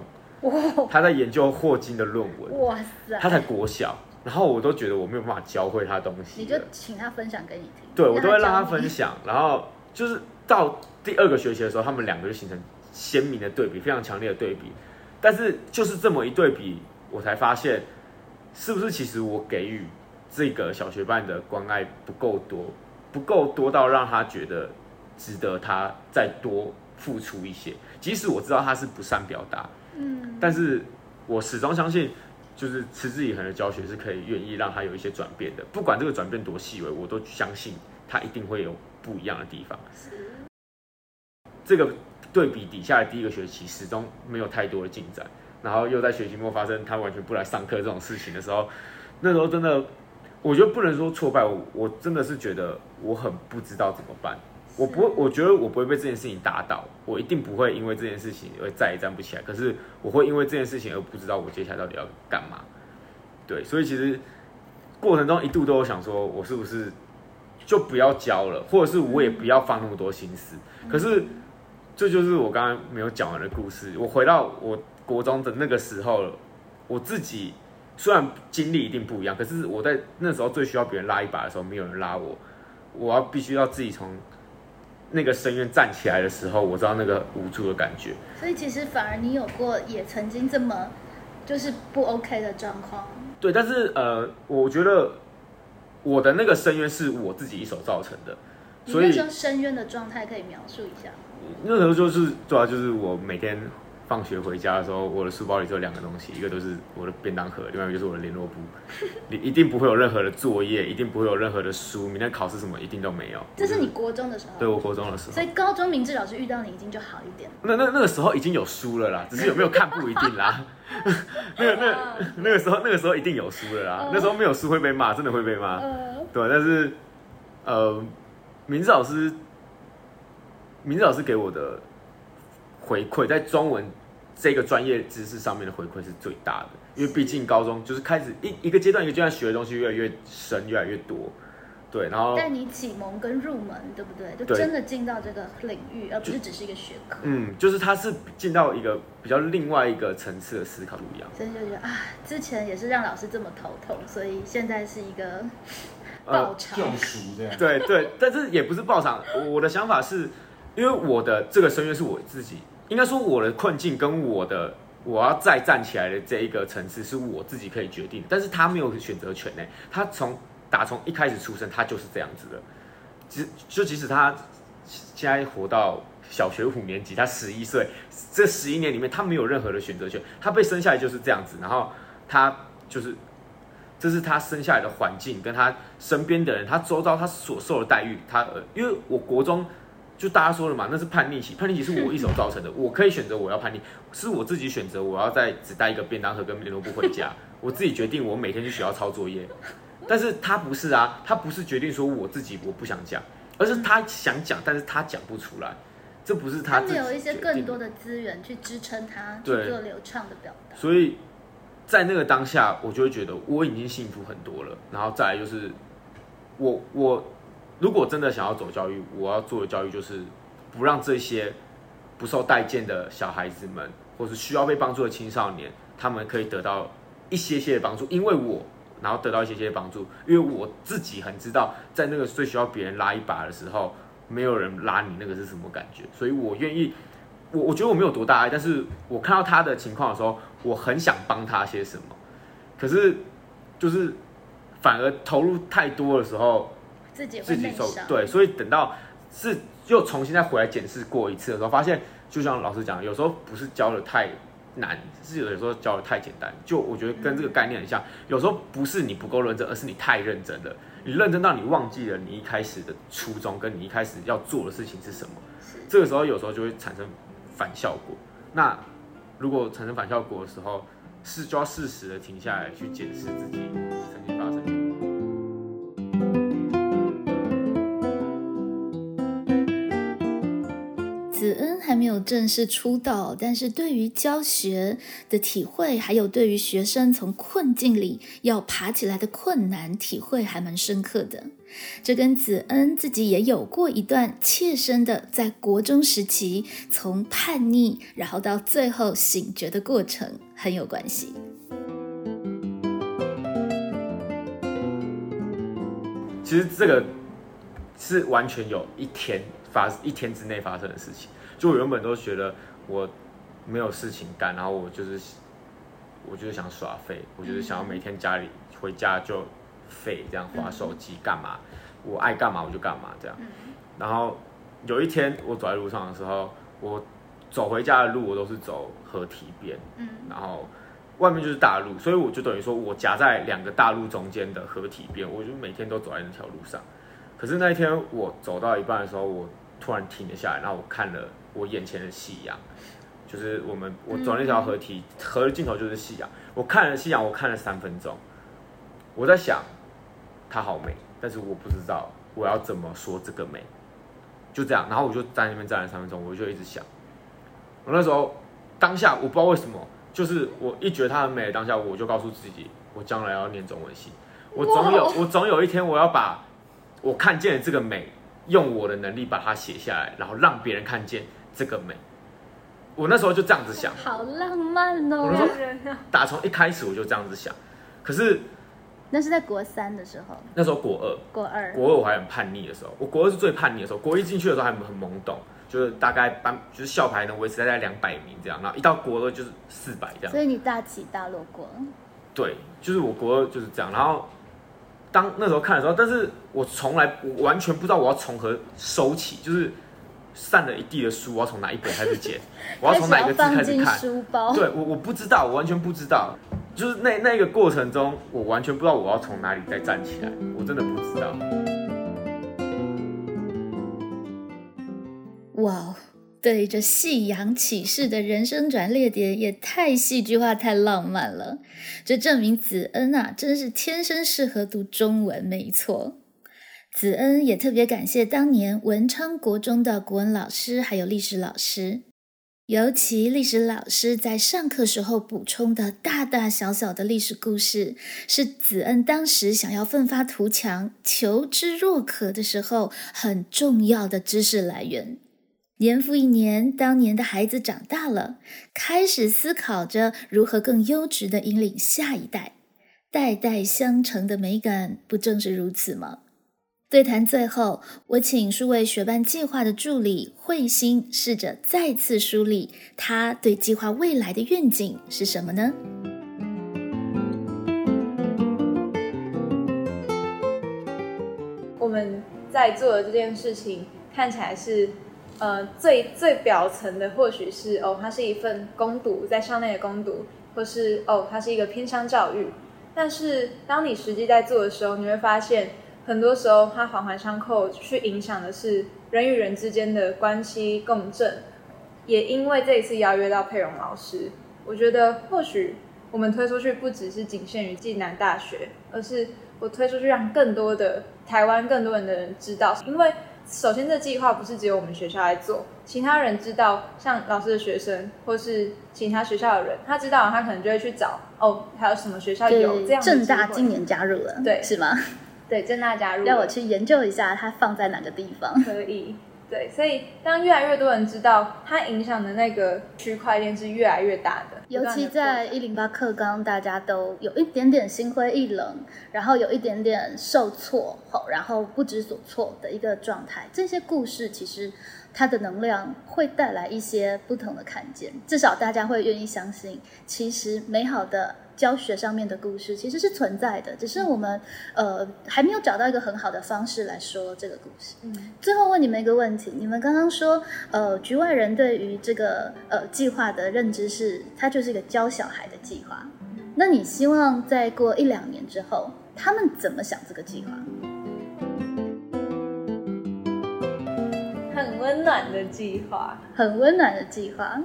Speaker 1: 他在研究霍金的论文。哇塞！他才国小，然后我都觉得我没有办法教会他东西。
Speaker 5: 你就请他分享给你听。
Speaker 1: 对，我都会让他分享。然后就是到第二个学期的时候，他们两个就形成鲜明的对比，非常强烈的对比。但是就是这么一对比，我才发现。是不是其实我给予这个小学班的关爱不够多，不够多到让他觉得值得他再多付出一些？即使我知道他是不善表达，嗯，但是我始终相信，就是持之以恒的教学是可以愿意让他有一些转变的，不管这个转变多细微，我都相信他一定会有不一样的地方。这个对比底下的第一个学期始终没有太多的进展，然后又在学期末发生他完全不来上课这种事情的时候，那时候真的，我觉得不能说挫败，我我真的是觉得我很不知道怎么办。我不，我觉得我不会被这件事情打倒，我一定不会因为这件事情而再也站不起来。可是我会因为这件事情而不知道我接下来到底要干嘛。对，所以其实过程中一度都有想说，我是不是就不要教了，或者是我也不要放那么多心思。可是这就是我刚刚没有讲完的故事。我回到我国中的那个时候了，我自己虽然经历一定不一样，可是我在那时候最需要别人拉一把的时候，没有人拉我，我要必须要自己从。那个深渊站起来的时候，我知道那个无助的感觉。
Speaker 5: 所以其实反而你有过也曾经这么就是不 OK 的状况。
Speaker 1: 对，但是呃，我觉得我的那个深渊是我自己一手造成的。
Speaker 5: 所以那时候深渊的状态可以描述一下。
Speaker 1: 那时候就是主要就是我每天。放学回家的时候，我的书包里只有两个东西，一个都是我的便当盒，另外一个就是我的联络簿。你一定不会有任何的作业，一定不会有任何的书，明天考试什么一定都没有。
Speaker 5: 这是你国中的时候？
Speaker 1: 对，我国中的时候。
Speaker 5: 所以高中明志老师遇到你已经就好一点。
Speaker 1: 那那那个时候已经有书了啦，只是有没有看不一定啦。那个那那个时候那个时候一定有书了啦，那时候没有书会被骂，真的会被骂。对，但是呃，明志老师，明志老师给我的回馈在中文。这个专业知识上面的回馈是最大的，因为毕竟高中就是开始一一个阶段一个阶段学的东西越来越深，越来越多，对，然后
Speaker 5: 带你启蒙跟入门，对不对？就真的进到这个领域，而不是只是一个学科。
Speaker 1: 嗯，就是它是进到一个比较另外一个层次的思考不一样。
Speaker 5: 所以就觉得啊，之前也是让老师这么头痛，所以现在是一个爆场。
Speaker 6: 救赎这样。
Speaker 1: 对对，但是也不是爆场。我的想法是，因为我的这个深渊是我自己。应该说，我的困境跟我的我要再站起来的这一个层次是我自己可以决定，但是他没有选择权呢。他从打从一开始出生，他就是这样子的。即就即使他现在活到小学五年级，他十一岁，这十一年里面他没有任何的选择权，他被生下来就是这样子，然后他就是这是他生下来的环境，跟他身边的人，他周遭他所受的待遇，他呃因为我国中。就大家说了嘛，那是叛逆期，叛逆期是我一手造成的。我可以选择我要叛逆，是我自己选择我要在只带一个便当盒跟联络簿回家，我自己决定我每天去学校抄作业。但是他不是啊，他不是决定说我自己我不想讲，而是他想讲，但是他讲不出来，这不是他。
Speaker 5: 他有一些更多的资源去支撑他去做流畅的表达。
Speaker 1: 所以在那个当下，我就会觉得我已经幸福很多了。然后再来就是我我。如果真的想要走教育，我要做的教育就是不让这些不受待见的小孩子们，或是需要被帮助的青少年，他们可以得到一些些的帮助。因为我，然后得到一些些帮助，因为我自己很知道，在那个最需要别人拉一把的时候，没有人拉你，那个是什么感觉。所以我愿意，我我觉得我没有多大爱，但是我看到他的情况的时候，我很想帮他些什么。可是就是反而投入太多的时候。
Speaker 5: 自己受
Speaker 1: 对，所以等到是又重新再回来检视过一次的时候，发现就像老师讲，有时候不是教的太难，是有时候教的太简单。就我觉得跟这个概念很像，有时候不是你不够认真，而是你太认真了，你认真到你忘记了你一开始的初衷，跟你一开始要做的事情是什么。这个时候有时候就会产生反效果。那如果产生反效果的时候，是就要适时的停下来去检视自己曾经发生。
Speaker 2: 还没有正式出道，但是对于教学的体会，还有对于学生从困境里要爬起来的困难体会，还蛮深刻的。这跟子恩自己也有过一段切身的在国中时期从叛逆，然后到最后醒觉的过程很有关系。
Speaker 1: 其实这个是完全有一天发一天之内发生的事情。就我原本都觉得我没有事情干，然后我就是，我就是想耍废，我就是想要每天家里回家就废，这样划手机干嘛？我爱干嘛我就干嘛这样。然后有一天我走在路上的时候，我走回家的路我都是走河堤边，然后外面就是大路，所以我就等于说我夹在两个大路中间的河体边，我就每天都走在那条路上。可是那一天我走到一半的时候，我突然停了下来，然后我看了我眼前的夕阳，就是我们我走那条河体，河的尽头就是夕阳。我看了夕阳，我看了三分钟，我在想它好美，但是我不知道我要怎么说这个美。就这样，然后我就在那边站了三分钟，我就一直想。我那时候当下我不知道为什么，就是我一觉得它很美当下，我就告诉自己，我将来要念中文系，我总有我总有一天我要把我看见的这个美，用我的能力把它写下来，然后让别人看见这个美。我那时候就这样子想，
Speaker 5: 好浪漫哦！
Speaker 1: 打从一开始我就这样子想，可是。
Speaker 5: 那是在国三的时候，
Speaker 1: 那时候国二，
Speaker 5: 国二，
Speaker 1: 国二我还很叛逆的时候，我国二是最叛逆的时候。国一进去的时候还很懵懂，就是大概班就是校牌能维持在在两百名这样，然后一到国二就是四百这样。
Speaker 5: 所以你大起大落过。
Speaker 1: 对，就是我国二就是这样。然后当那时候看的时候，但是我从来我完全不知道我要从何收起，就是散了一地的书，我要从哪一本开始捡，我要从哪个字开始看？
Speaker 5: 书包。
Speaker 1: 对我我不知道，我完全不知道。就是那那个过程中，我完全不知道我要从哪里再站起来，我真的不知道。
Speaker 2: 哇，对着夕阳起誓的人生转捩点，也太戏剧化、太浪漫了。这证明子恩啊，真是天生适合读中文，没错。子恩也特别感谢当年文昌国中的国文老师，还有历史老师。尤其历史老师在上课时候补充的大大小小的历史故事，是子恩当时想要奋发图强、求知若渴的时候很重要的知识来源。年复一年，当年的孩子长大了，开始思考着如何更优质的引领下一代，代代相承的美感，不正是如此吗？对谈最后，我请数位学伴计划的助理慧心试着再次梳理他对计划未来的愿景是什么呢？
Speaker 4: 我们在做的这件事情看起来是，呃，最最表层的或许是哦，它是一份攻读，在校内的攻读，或是哦，它是一个偏向教育。但是当你实际在做的时候，你会发现。很多时候，它环环相扣，去影响的是人与人之间的关系共振。也因为这一次邀约到佩蓉老师，我觉得或许我们推出去不只是仅限于暨南大学，而是我推出去让更多的台湾更多人的人知道。因为首先，这计划不是只有我们学校来做，其他人知道，像老师的学生或是其他学校的人，他知道，他可能就会去找哦，还有什么学校有这样。
Speaker 5: 正大今年加入了，
Speaker 4: 对，
Speaker 5: 是吗？
Speaker 4: 对，正大加入，
Speaker 5: 要我去研究一下它放在哪个地方。
Speaker 4: 可以，对，所以当越来越多人知道它影响的那个区块链是越来越大的，
Speaker 5: 尤其在一零八课纲，大家都有一点点心灰意冷，然后有一点点受挫，然后不知所措的一个状态。这些故事其实它的能量会带来一些不同的看见，至少大家会愿意相信，其实美好的。教学上面的故事其实是存在的，只是我们呃还没有找到一个很好的方式来说这个故事。嗯，最后问你们一个问题：你们刚刚说呃局外人对于这个呃计划的认知是，它就是一个教小孩的计划。那你希望再过一两年之后，他们怎么想这个计划？
Speaker 4: 很温暖的计划，
Speaker 5: 很温暖的计划，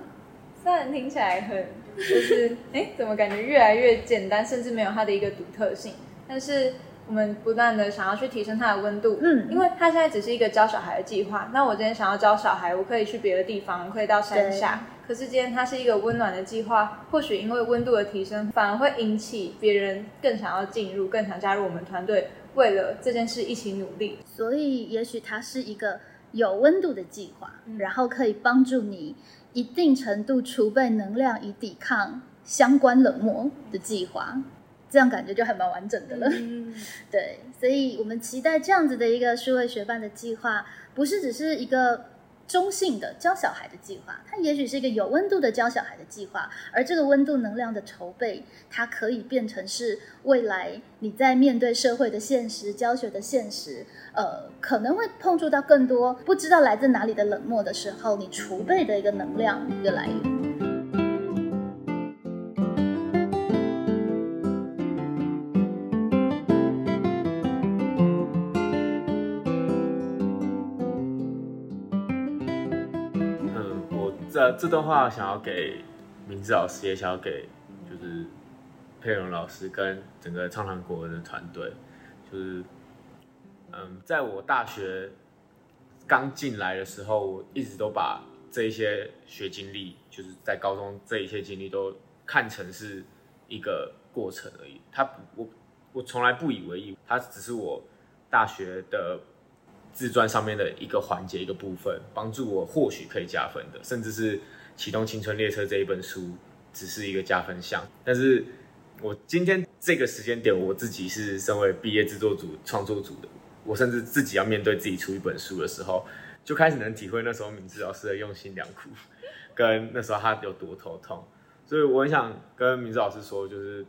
Speaker 4: 虽然听起来很。就是哎，怎么感觉越来越简单，甚至没有它的一个独特性？但是我们不断的想要去提升它的温度，嗯，因为它现在只是一个教小孩的计划。那我今天想要教小孩，我可以去别的地方，可以到山下。可是今天它是一个温暖的计划，或许因为温度的提升，反而会引起别人更想要进入，更想加入我们团队，为了这件事一起努力。
Speaker 5: 所以，也许它是一个有温度的计划，然后可以帮助你。一定程度储备能量以抵抗相关冷漠的计划，这样感觉就还蛮完整的了。对，所以我们期待这样子的一个数位学伴的计划，不是只是一个。中性的教小孩的计划，它也许是一个有温度的教小孩的计划，而这个温度能量的筹备，它可以变成是未来你在面对社会的现实、教学的现实，呃，可能会碰触到更多不知道来自哪里的冷漠的时候，你储备的一个能量一个来源。
Speaker 1: 这这段话想要给明志老师，也想要给就是佩蓉老师跟整个畅谈国文的团队，就是嗯，在我大学刚进来的时候，我一直都把这一些学经历，就是在高中这一些经历都看成是一个过程而已。他我我从来不以为意，他只是我大学的。自传上面的一个环节、一个部分，帮助我或许可以加分的，甚至是《启动青春列车》这一本书只是一个加分项。但是我今天这个时间点，我自己是身为毕业制作组、创作组的，我甚至自己要面对自己出一本书的时候，就开始能体会那时候敏智老师的用心良苦，跟那时候他有多头痛。所以我很想跟明智老师说，就是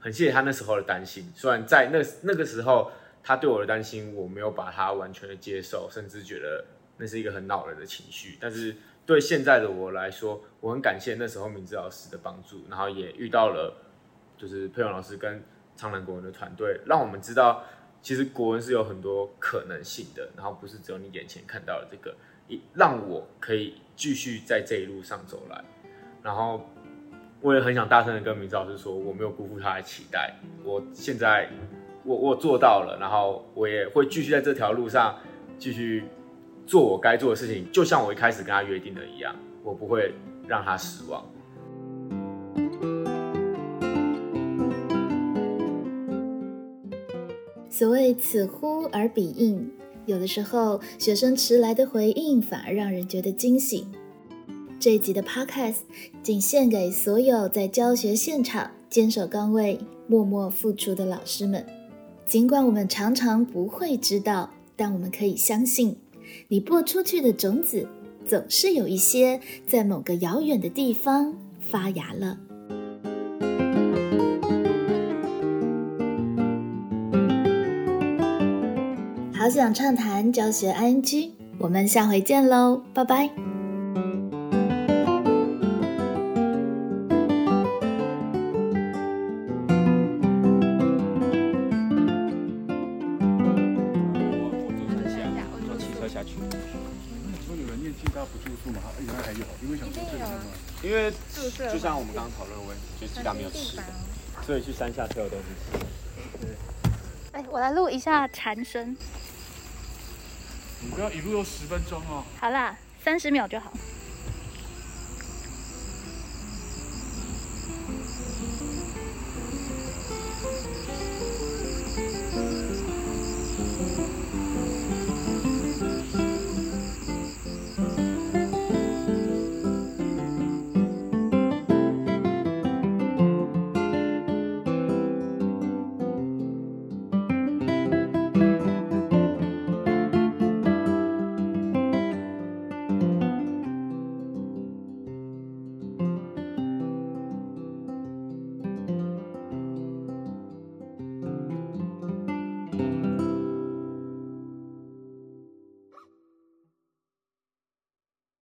Speaker 1: 很谢谢他那时候的担心。虽然在那那个时候。他对我的担心，我没有把他完全的接受，甚至觉得那是一个很恼人的情绪。但是对现在的我来说，我很感谢那时候明志老师的帮助，然后也遇到了就是佩勇老师跟苍南国文的团队，让我们知道其实国文是有很多可能性的，然后不是只有你眼前看到的这个，让我可以继续在这一路上走来。然后我也很想大声的跟明志老师说，我没有辜负他的期待，我现在。我我做到了，然后我也会继续在这条路上继续做我该做的事情，就像我一开始跟他约定的一样，我不会让他失望。
Speaker 2: 所谓此呼而彼应，有的时候学生迟来的回应反而让人觉得惊喜。这一集的 Podcast 仅献给所有在教学现场坚守岗位、默默付出的老师们。尽管我们常常不会知道，但我们可以相信，你播出去的种子，总是有一些在某个遥远的地方发芽了。好想畅谈教学 ING，我们下回见喽，拜拜。
Speaker 1: 像我们刚刚讨论的问题，就是鸡蛋没有吃，所以去山下挑的东西对。
Speaker 5: 哎，我来录一下蝉声。
Speaker 6: 你不要一录又十分钟哦。
Speaker 5: 好啦，三十秒就好。